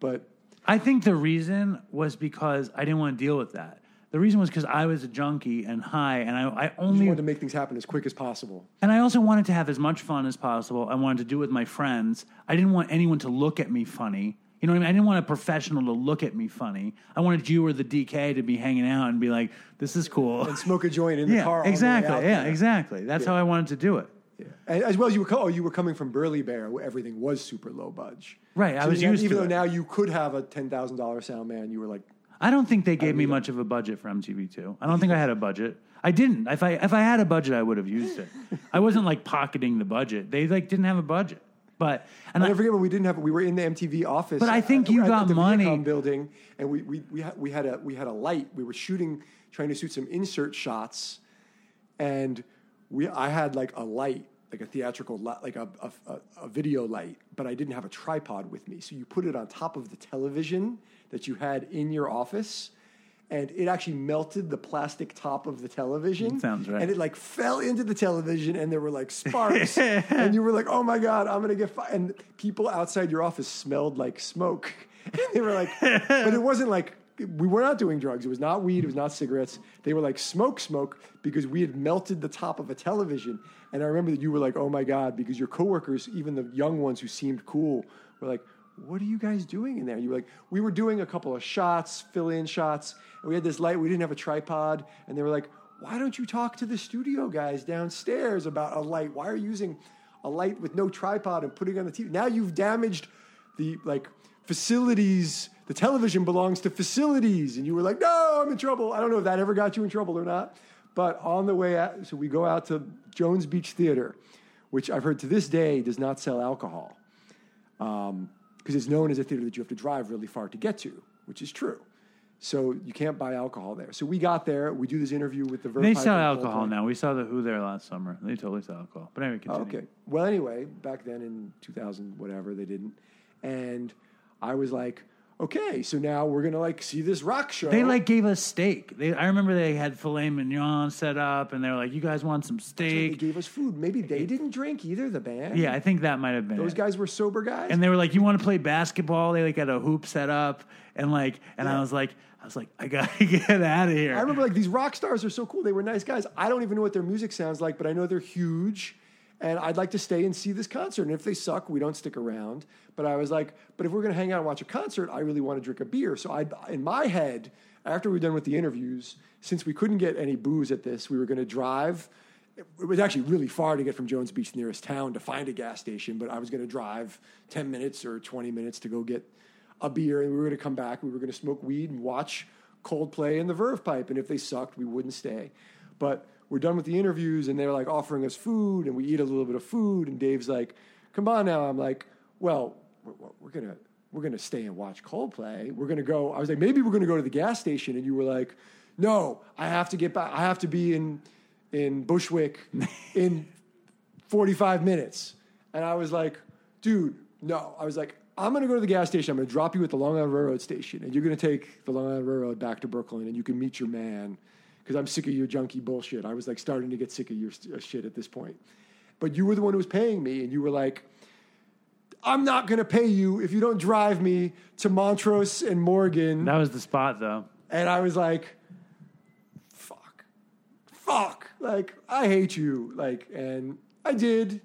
But I think the reason was because I didn't want to deal with that. The reason was because I was a junkie and high, and I, I only wanted to make things happen as quick as possible. And I also wanted to have as much fun as possible. I wanted to do it with my friends. I didn't want anyone to look at me funny. You know what I mean? I didn't want a professional to look at me funny. I wanted you or the DK to be hanging out and be like, "This is cool." And smoke a joint in the yeah, car. the way exactly. out Yeah, there. exactly. That's how I wanted to do it. Yeah. As well as you were, oh, you were coming from Burly Bear, where everything was super low budge. Right, I was now- used even to though it. now you could have a ten thousand dollar sound man, you were like, I don't think they gave me much of a budget for MTV2. I don't think I had a budget. I didn't. If I if I had a budget, I would have used it. I wasn't like pocketing the budget. They like didn't have a budget. But and I I, never forget when we didn't have. We were in the MTV office, But I think at- you at got the money. Viacom building, and we we we had, we had a we had a light. We were shooting, trying to shoot some insert shots, and we I had like a light, like a theatrical light, like a, a a a video light, but I didn't have a tripod with me. So you put it on top of the television that you had in your office. And it actually melted the plastic top of the television. Sounds right. And it like fell into the television, and there were like sparks. and you were like, "Oh my god, I'm gonna get fired!" And people outside your office smelled like smoke. And they were like, "But it wasn't like we were not doing drugs. It was not weed. It was not cigarettes. They were like smoke, smoke because we had melted the top of a television." And I remember that you were like, "Oh my god," because your coworkers, even the young ones who seemed cool, were like. What are you guys doing in there? You were like, we were doing a couple of shots, fill in shots, and we had this light. We didn't have a tripod, and they were like, why don't you talk to the studio guys downstairs about a light? Why are you using a light with no tripod and putting on the TV? Now you've damaged the like facilities. The television belongs to facilities, and you were like, "No, I'm in trouble." I don't know if that ever got you in trouble or not, but on the way out, so we go out to Jones Beach Theater, which I've heard to this day does not sell alcohol um, because it's known as a theater that you have to drive really far to get to, which is true. So you can't buy alcohol there. So we got there. We do this interview with the. Verve they sell alcohol now. We saw the Who there last summer. They totally sell alcohol. But anyway, Oh, continue. okay. Well, anyway, back then in 2000, whatever, they didn't. And I was like, okay, so now we're to like see this rock show. They like gave us steak. They, I remember they had filet mignon set up, and they were like, "You guys want some steak?" They gave us food. Maybe they didn't drink either, the band. Yeah, I think that might have been Those it. guys were sober guys. And they were like, "You want to play basketball?" They like had a hoop set up, and like, and I was like, I was like, I gotta get out of here. I remember like these rock stars are so cool. They were nice guys. I don't even know what their music sounds like, but I know they're huge. And I'd like to stay and see this concert. And if they suck, we don't stick around. But I was like, but if we're going to hang out and watch a concert, I really want to drink a beer. So I, in my head, after we were done with the interviews, since we couldn't get any booze at this, we were going to drive. It was actually really far to get from Jones Beach, the nearest town, to find a gas station. But I was going to drive 10 minutes or 20 minutes to go get a beer. And we were going to come back. We were going to smoke weed and watch Coldplay and the Verve Pipe. And if they sucked, we wouldn't stay. But we're done with the interviews and they're like offering us food and we eat a little bit of food. And Dave's like, come on now. I'm like, well, we're, we're to. We're gonna stay and watch Coldplay. We're gonna go. I was like, maybe we're gonna go to the gas station, and you were like, no, I have to get back. I have to be in in Bushwick in 45 minutes. And I was like, dude, no. I was like, I'm going to go to the gas station. I'm going to drop you at the Long Island Railroad station, and you're going to take the Long Island Railroad back to Brooklyn, and you can meet your man because I'm sick of your junky bullshit. I was like starting to get sick of your st- uh, shit at this point. But you were the one who was paying me, and you were like, I'm not going to pay you if you don't drive me to Montrose and Morgan. That was the spot, though. And I was like, fuck, fuck. Like, I hate you. Like, and I did.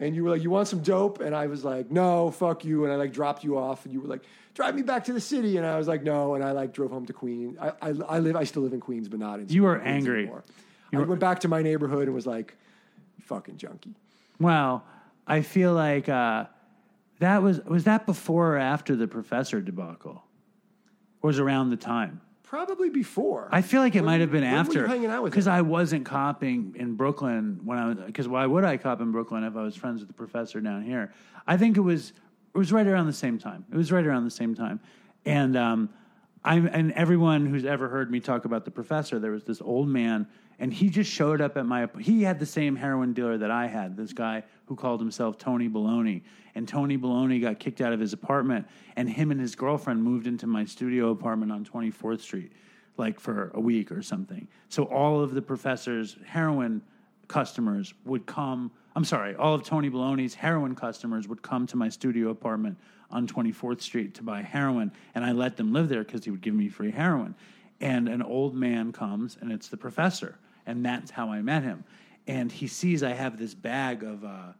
And you were like, you want some dope? And I was like, no, fuck you. And I like dropped you off. And you were like, drive me back to the city. And I was like, no. And I like drove home to Queens. I, I, I live, I still live in Queens, but not in You were Queens angry. anymore. You I were- went back to my neighborhood and was like, fucking junkie. Well, I feel like uh, that was was that before or after the professor debacle, or was around the time? Probably before. I feel like it When- might have been when were you after hanging out with because? I wasn't copping in Brooklyn when I was because why would I cop in Brooklyn if I was friends with the professor down here? I think it was it was right around the same time. It was right around the same time, and um, I'm and everyone who's ever heard me talk about the professor, there was this old man, and he just showed up at my. He had the same heroin dealer that I had. This guy who called himself Tony Baloney, and Tony Baloney got kicked out of his apartment, and him and his girlfriend moved into my studio apartment on 24th Street like for a week or something. So all of the professor's heroin customers would come. I'm sorry, all of Tony Baloney's heroin customers would come to my studio apartment on 24th Street to buy heroin, and I let them live there because he would give me free heroin. And an old man comes, and it's the professor, and that's how I met him. And he sees I have this bag of uh,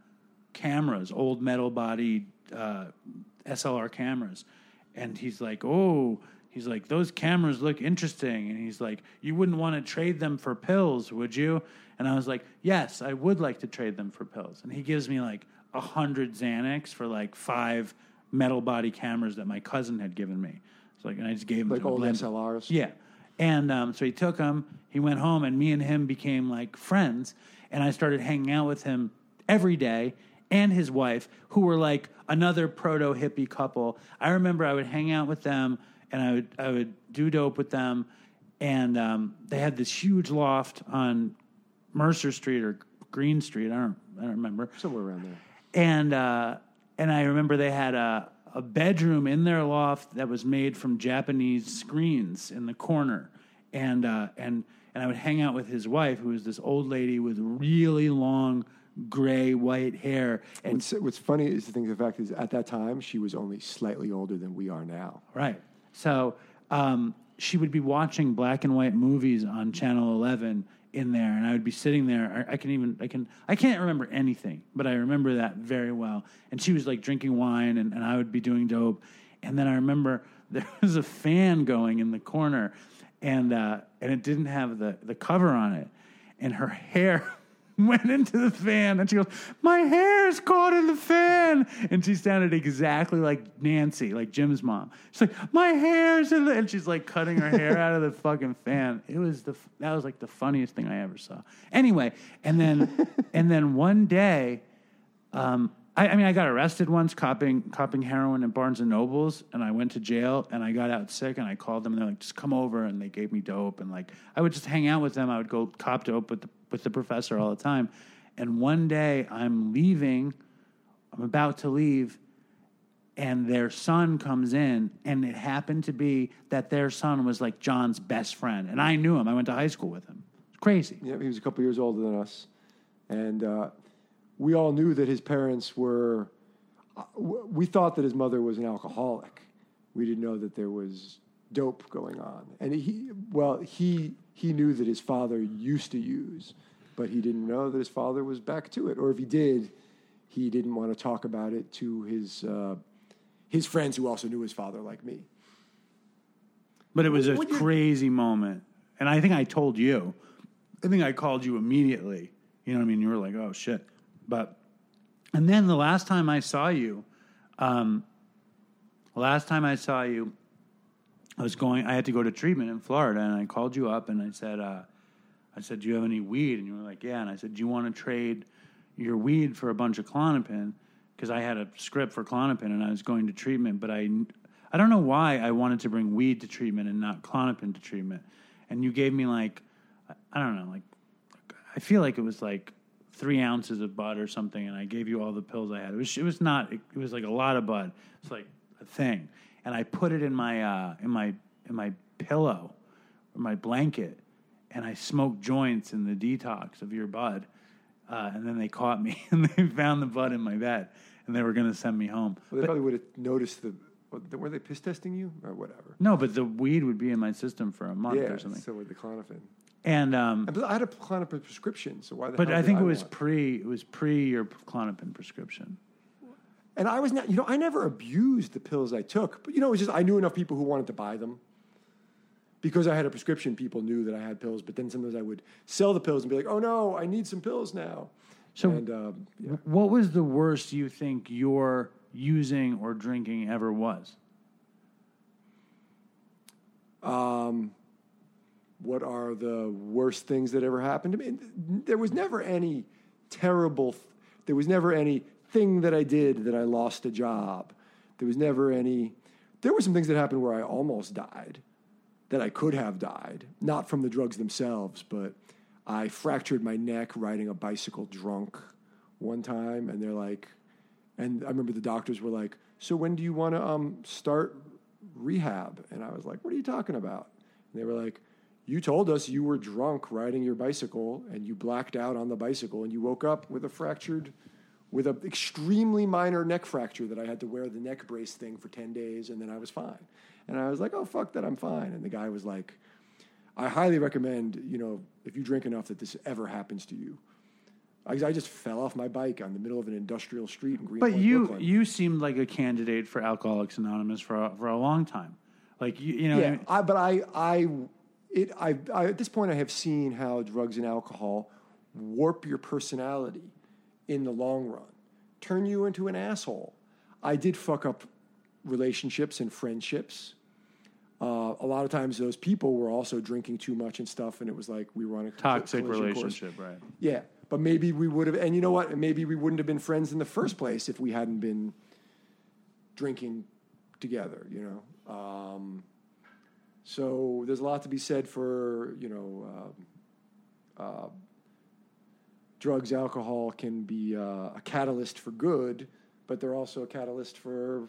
cameras, old metal body uh, SLR cameras. And he's like, oh, he's like, those cameras look interesting. And he's like, you wouldn't want to trade them for pills, would you? And I was like, yes, I would like to trade them for pills. And he gives me like a hundred Xanax for like five metal body cameras that my cousin had given me. So like, and I just gave him Like old. SLRs? Yeah. And um, so he took them. he went home, and me and him became like friends. And I started hanging out with him every day and his wife, who were like another proto hippie couple. I remember I would hang out with them and I would, I would do dope with them. And um, they had this huge loft on Mercer Street or Greene Street. I don't, I don't remember Somewhere around there. and uh, and I remember they had a a bedroom in their loft that was made from Japanese screens in the corner, and uh, and and I would hang out with his wife, who was this old lady with really long gray white hair, and What's, what's funny is the thing. The fact is, at that time, she was only slightly older than we are now. Right. So um, she would be watching black and white movies on Channel 11 in there, and I would be sitting there. I, I can even I can I can't remember anything, but I remember that very well. And she was like drinking wine, and, and I would be doing dope. And then I remember there was a fan going in the corner, and uh, and it didn't have the the cover on it, and her hair. Went into the fan and she goes, My hair is caught in the fan. And she sounded exactly like Nancy, like Jim's mom. She's like, My hair's in the and she's like cutting her hair out of the fucking fan. It was the that was like the funniest thing I ever saw. Anyway, and then and then one day, um, I, I mean, I got arrested once copying copying heroin at Barnes and Nobles, and I went to jail, and I got out sick, and I called them, and they're like, "Just come over," and they gave me dope, and like I would just hang out with them. I would go cop dope with the with the professor all the time, and one day I'm leaving, I'm about to leave, and their son comes in, and it happened to be that their son was like Jon's best friend, and I knew him. I went to high school with him. It's crazy. Yeah, he was a couple years older than us, and uh, we all knew that his parents were. uh, We thought that his mother was an alcoholic. We didn't know that there was dope going on, and he well he he knew that his father used to use, but he didn't know that his father was back to it, or if he did, he didn't want to talk about it to his uh, his friends who also knew his father, like me. But it was a Would you- crazy moment. And I think I told you. I think I called you immediately. You know what I mean? You were like, oh shit. But, and then the last time I saw you, um, last time I saw you, I was going, I had to go to treatment in Florida and I called you up and I said, uh, I said, do you have any weed? And you were like, yeah. And I said, do you want to trade your weed for a bunch of Klonopin? Because I had a script for Klonopin and I was going to treatment, but I, I don't know why I wanted to bring weed to treatment and not Klonopin to treatment. And you gave me like, I don't know, like, I feel like it was like three ounces of bud or something, and I gave you all the pills I had. It was, it was not, it, was like a lot of bud. It's like a thing, and I put it in my, uh, in my, in my pillow, or my blanket, and I smoked joints in the detox of your bud. Uh, and then they caught me and they found the bud in my bed. And they were going to send me home. Well, they But- probably would have noticed the. Were they piss testing you or whatever? no, but the weed would be in my system for a month yeah, or something. so with the Klonopin. And um, I had a Klonopin prescription, so why the but I think it was want- pre it was pre your Klonopin prescription. And I was not, you know, I never abused the pills I took, but you know, it was just I knew enough people who wanted to buy them. Because I had a prescription, people knew that I had pills, but then sometimes I would sell the pills and be like, oh no, I need some pills now. So- and, um, yeah. What was the worst you think your using or drinking ever was? Um, what are the worst things that ever happened to me? There was never any terrible, there was never any thing that I did that I lost a job. There was never any, there were some things that happened where I almost died, that I could have died, not from the drugs themselves, but I fractured my neck riding a bicycle drunk one time, and they're like, and I remember the doctors were like, "So when do you want to um, start rehab?" And I was like, "What are you talking about?" And they were like, "You told us you were drunk riding your bicycle, and you blacked out on the bicycle, and you woke up with a fractured, with an extremely minor neck fracture that I had to wear the neck brace thing for ten days, and then I was fine." And I was like, "Oh fuck that, I'm fine." And the guy was like, "I highly recommend, you know, if you drink enough, that this ever happens to you." I, I just fell off my bike on the middle of an industrial street in Greenpoint, But you Brooklyn. you seemed like a candidate for Alcoholics Anonymous for a, for a long time. Like you, you know, what I yeah, mean? I, but I, I, it, I, I, at this point, I have seen how drugs and alcohol warp your personality in the long run, turn you into an asshole. I did fuck up relationships and friendships. Uh, a lot of times, those people were also drinking too much and stuff, and it was like we were on a toxic collision course. relationship, right? Yeah, but maybe we would have, and you know what? Maybe we wouldn't have been friends in the first place if we hadn't been drinking together. You know, um, so there's a lot to be said for you know, uh, uh, drugs, alcohol can be uh, a catalyst for good, but they're also a catalyst for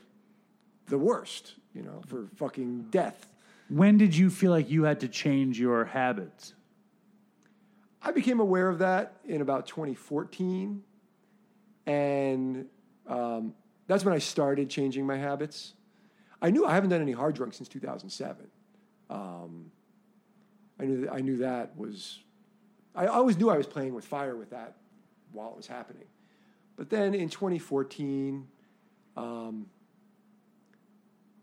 the worst. You know, for fucking death. When did you feel like you had to change your habits? I became aware of that in about 2014, and um, that's when I started changing my habits. I knew I haven't done any hard drugs since 2007. Um, I knew that, I knew that was. I always knew I was playing with fire with that while it was happening, but then in 2014, um,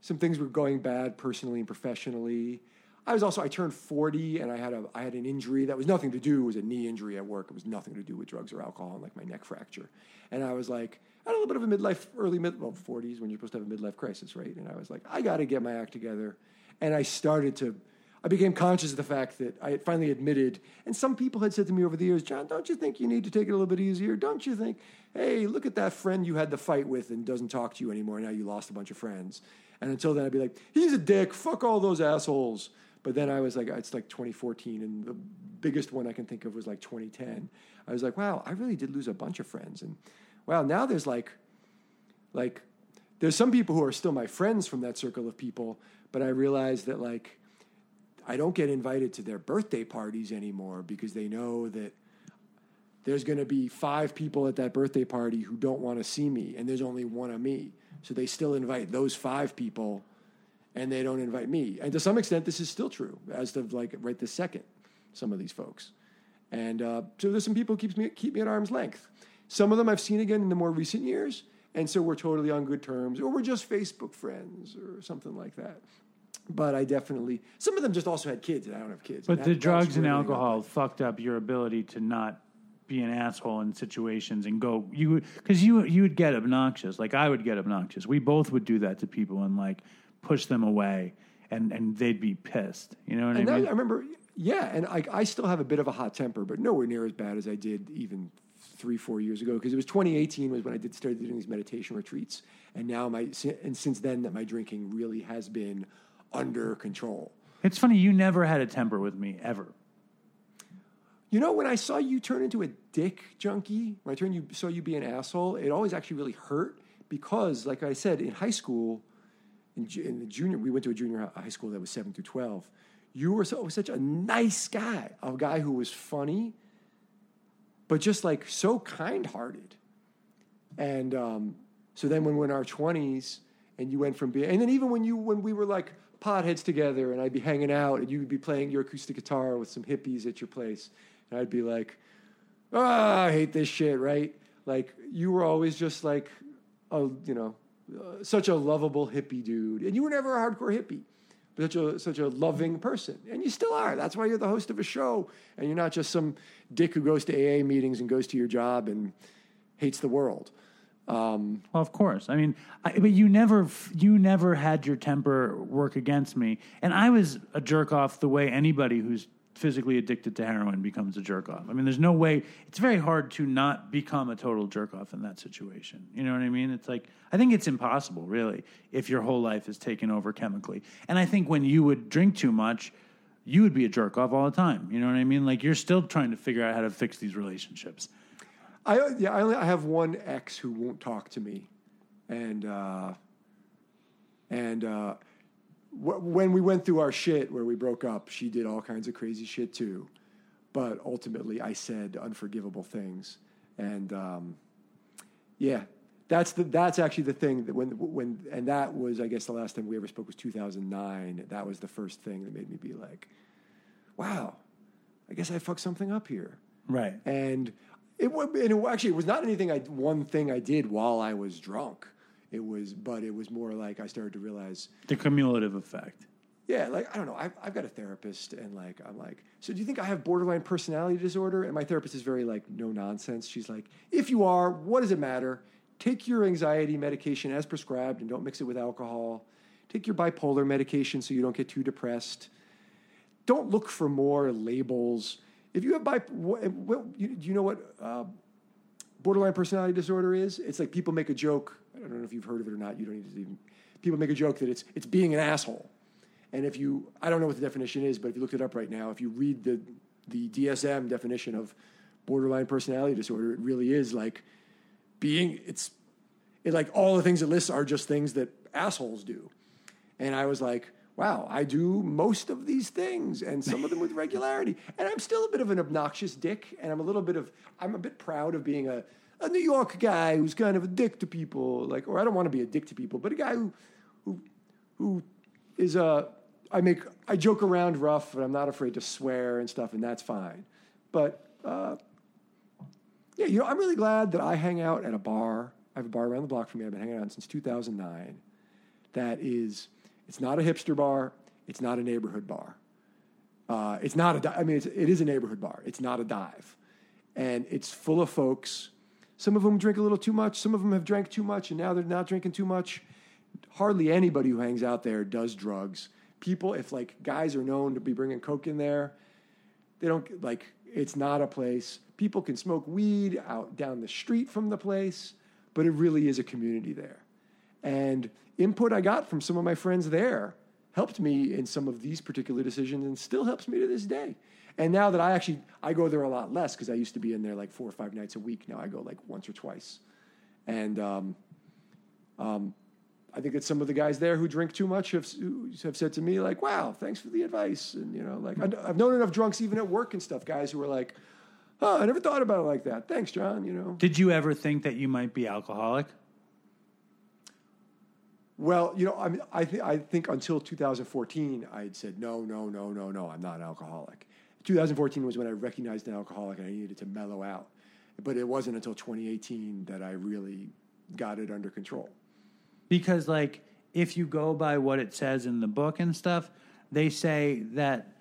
some things were going bad personally and professionally. I was also I turned 40 and I had a I had an injury that was nothing to do it was a knee injury at work. It was nothing to do with drugs or alcohol and like my neck fracture. And I was like I had a little bit of a midlife early mid well 40s when you're supposed to have a midlife crisis, right? And I was like I got to get my act together. And I started to I became conscious of the fact that I had finally admitted, and some people had said to me over the years, Jon, don't you think you need to take it a little bit easier? Don't you think, hey, look at that friend you had the fight with and doesn't talk to you anymore. Now you lost a bunch of friends. And until then, I'd be like, he's a dick. Fuck all those assholes. But then I was like, it's like 2014, and the biggest one I can think of was like 2010. I was like, wow, I really did lose a bunch of friends. And wow, now there's like, like, there's some people who are still my friends from that circle of people, but I realized that like, I don't get invited to their birthday parties anymore because they know that there's going to be five people at that birthday party who don't want to see me, and there's only one of me. So they still invite those five people, and they don't invite me. And to some extent, this is still true as of like right this second. Some of these folks, and uh, so there's some people who keeps me keep me at arm's length. Some of them I've seen again in the more recent years, and so we're totally on good terms, or we're just Facebook friends, or something like that. But I definitely some of them just also had kids, and I don't have kids. But And the that- drugs and really alcohol fucked up your ability to not be an asshole in situations and go you because you you would get obnoxious like I would get obnoxious. We both would do that to people and like push them away and and they'd be pissed. You know what And I mean? I remember, yeah, and I, I still have a bit of a hot temper, but nowhere near as bad as I did even three, four years ago. Because it was 2018 was when I did started doing these meditation retreats, and now my and since then that my drinking really has been under control. It's funny you never had a temper with me ever. You know, when I saw you turn into a dick junkie, when I turned you saw you be an asshole, it always actually really hurt because, like I said, in high school, in, in the junior, we went to a junior high school that was seven through twelve. You were so, such a nice guy, a guy who was funny, but just like so kind-hearted, and um, So then when we're in our twenties, and you went from being, and then even when you when we were like potheads together, and I'd be hanging out, and you would be playing your acoustic guitar with some hippies at your place, and I'd be like, ah, I hate this shit, right? Like you were always just like, a you know, uh, such a lovable hippie dude, and you were never a hardcore hippie, but such a such a loving person, and you still are. That's why you're the host of a show, and you're not just some dick who goes to AA meetings and goes to your job and hates the world. Um, well, of course. I mean, I, but you never, you never had your temper work against me, and I was a jerk off the way anybody who's physically addicted to heroin becomes a jerk off. I mean, there's no way. It's very hard to not become a total jerk off in that situation. You know what I mean? It's like I think it's impossible, really, if your whole life is taken over chemically. And I think when you would drink too much, you would be a jerk off all the time. You know what I mean? Like you're still trying to figure out how to fix these relationships. I yeah, I, only, I have one ex who won't talk to me, and uh, and uh, wh- when we went through our shit where we broke up, she did all kinds of crazy shit too, but ultimately I said unforgivable things, and um, yeah, that's the that's actually the thing that when when and that was I guess the last time we ever spoke was 2009. That was the first thing that made me be like, wow, I guess I fucked something up here Right. and it, and it actually it was not anything I one thing I did while I was drunk. It was, but it was more like I started to realize, The cumulative effect. yeah, like I don't know, I've, I've got a therapist, and like I'm like, so do you think I have borderline personality disorder? And my therapist is very like no nonsense. She's like, if you are, what does it matter? Take your anxiety medication as prescribed, and don't mix it with alcohol. Take your bipolar medication so you don't get too depressed don't look for more labels. If you have bi- what, what, you, do you know what uh, borderline personality disorder is? It's like people make a joke. I don't know if you've heard of it or not. You don't need to even. People make a joke that it's it's being an asshole. And if you, I don't know what the definition is, but if you looked it up right now, if you read the the DSM definition of borderline personality disorder, it really is like being. It's it like all the things it lists are just things that assholes do. And I was like, wow, I do most of these things and some of them with regularity. And I'm still a bit of an obnoxious dick. And I'm a little bit of, I'm a bit proud of being a, a New York guy who's kind of a dick to people. Like, or I don't want to be a dick to people, but a guy who, who, who is a, I make, I joke around rough, but I'm not afraid to swear and stuff, and that's fine. But, uh, yeah, you know, I'm really glad that I hang out at a bar. I have a bar around the block from me. I've been hanging out since 2009. That is, it's not a hipster bar. It's not a neighborhood bar. Uh, it's not a. di- I mean, it's, it is a neighborhood bar. It's not a dive, and it's full of folks. Some of them drink a little too much. Some of them have drank too much, and now they're not drinking too much. Hardly anybody who hangs out there does drugs. People, if like guys are known to be bringing coke in there, they don't like it's not a place people can smoke weed out down the street from the place but it really is a community there and input i got from some of my friends there helped me in some of these particular decisions and still helps me to this day and now that i actually i go there a lot less because i used to be in there like four or five nights a week now i go like once or twice and um, um, I think that some of the guys there who drink too much have, have said to me like, "Wow, thanks for the advice." And you know, like I've known enough drunks even at work and stuff, guys who are like, "Oh, I never thought about it like that." Thanks, Jon. You know. Did you ever think that you might be alcoholic? Well, you know, I mean, I, th- I think until 2014, I had said, no, no, no, no, no, I'm not an alcoholic. 2014 was when I recognized an alcoholic and I needed to mellow out. But it wasn't until 2018 that I really got it under control. Because, like, if you go by what it says in the book and stuff, they say that,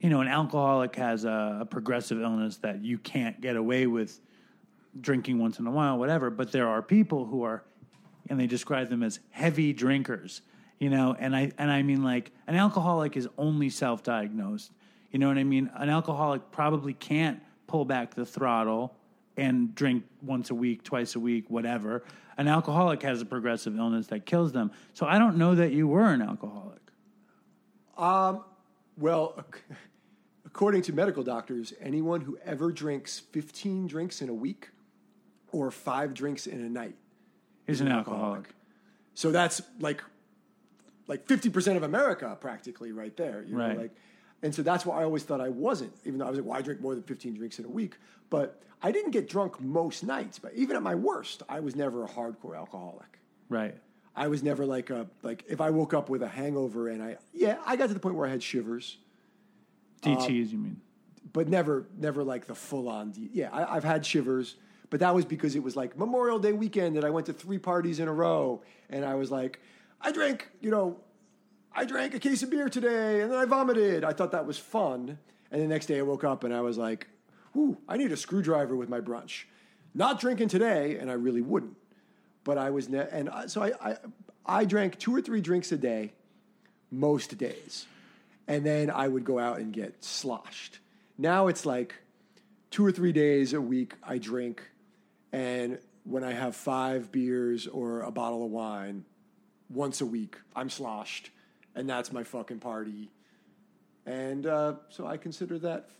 you know, an alcoholic has a, a progressive illness that you can't get away with drinking once in a while, whatever. But there are people who are, and they describe them as heavy drinkers, you know, and I, and I mean, like, an alcoholic is only self diagnosed. You know what I mean? An alcoholic probably can't pull back the throttle and drink once a week, twice a week, whatever. An alcoholic has a progressive illness that kills them. So I don't know that you were an alcoholic. Um, Well, according to medical doctors, anyone who ever drinks 15 drinks in a week or five drinks in a night Is an alcoholic. So that's like like 50% of America practically right there. You Right. Know, like And so that's why I always thought I wasn't, even though I was like, well, I drink more than 15 drinks in a week. But I didn't get drunk most nights. But even at my worst, I was never a hardcore alcoholic. Right. I was never like a, like if I woke up with a hangover and I, yeah, I got to the point where I had shivers, DTs, you mean? but never, never like the full on, yeah, I, I've had shivers. But that was because it was like Memorial Day weekend and I went to three parties in a row. And I was like, I drank, you know, I drank a case of beer today and then I vomited. I thought that was fun. And the next day I woke up and I was like, ooh, I need a screwdriver with my brunch. Not drinking today, and I really wouldn't. But I was, ne- and I, so I, I, I drank two or three drinks a day most days. And then I would go out and get sloshed. Now it's like two or three days a week I drink. And when I have five beers or a bottle of wine once a week, I'm sloshed. And that's my fucking party. And uh, so I consider that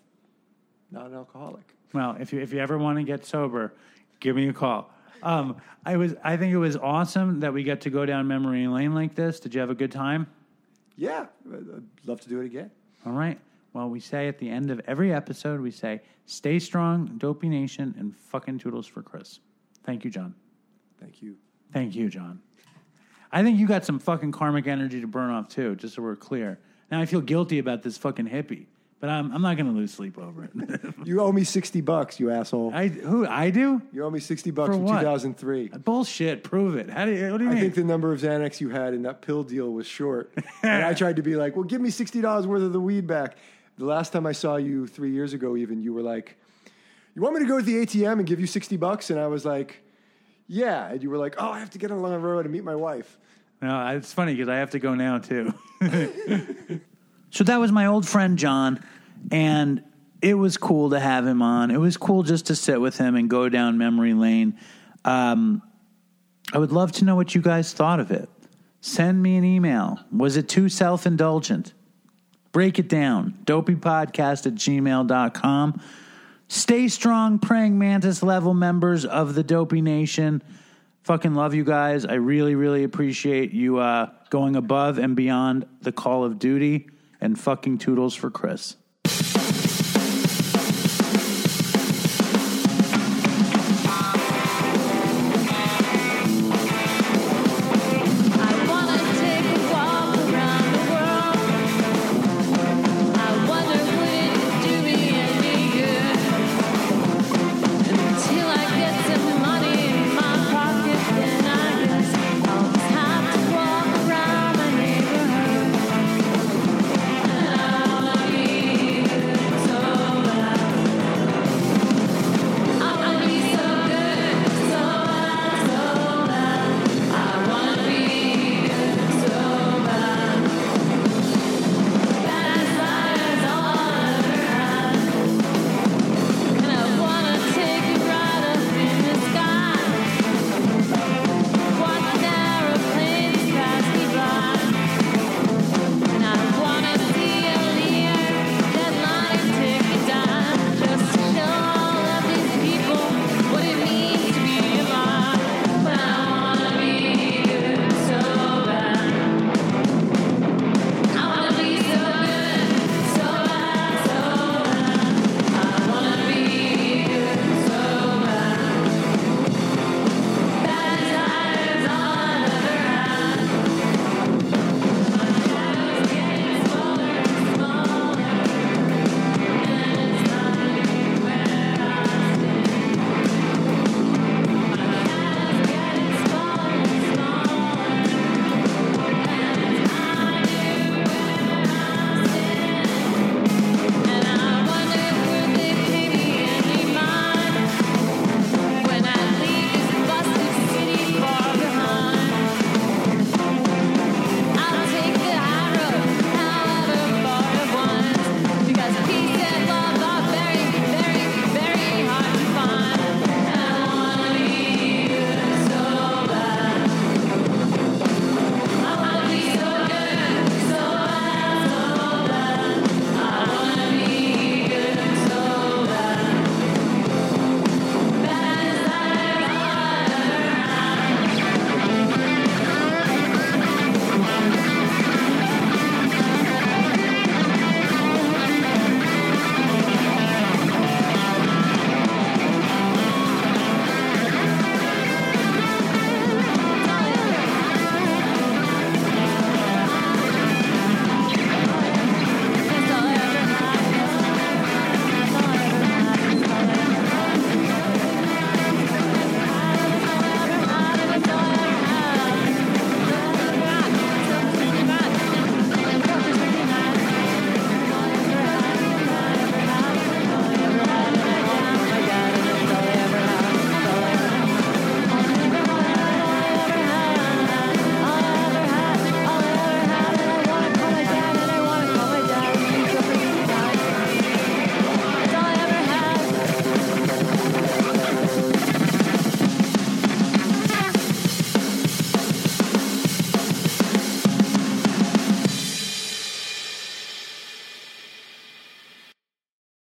not an alcoholic. Well, if you if you ever want to get sober, give me a call. Um, I was I think it was awesome that we get to go down memory lane like this. Did you have a good time? Yeah, I'd love to do it again. All right. Well, we say at the end of every episode, we say, "Stay strong, Dopey Nation, and fucking toodles for Chris." Thank you, Jon. Thank you. Thank you, Jon. I think you got some fucking karmic energy to burn off too. Just so we're clear. Now I feel guilty about this fucking hippie, but I'm I'm not going to lose sleep over it. You owe me 60 bucks, you asshole. I who I do You owe me 60 bucks For from what? 2003. bullshit. Prove it. How do you? What do you I mean? think the number of Xanax you had in that pill deal was short. and I tried to be like, well, give me $60 worth of the weed back. The last time I saw you three years ago, even, you were like, you want me to go to the ATM and give you 60 bucks? And I was like, yeah. And you were like, oh, I have to get on the road and meet my wife. No, it's funny because I have to go now too. so that was my old friend Jon, and it was cool to have him on. It was cool just to sit with him and go down memory lane. Um, I would love to know what you guys thought of it. Send me an email. Was it too self indulgent? Break it down. Dopeypodcast at gmail.com. Stay strong, praying mantis level members of the Dopey Nation. Fucking love you guys. I really, really appreciate you uh, going above and beyond the call of duty and fucking toodles for Chris.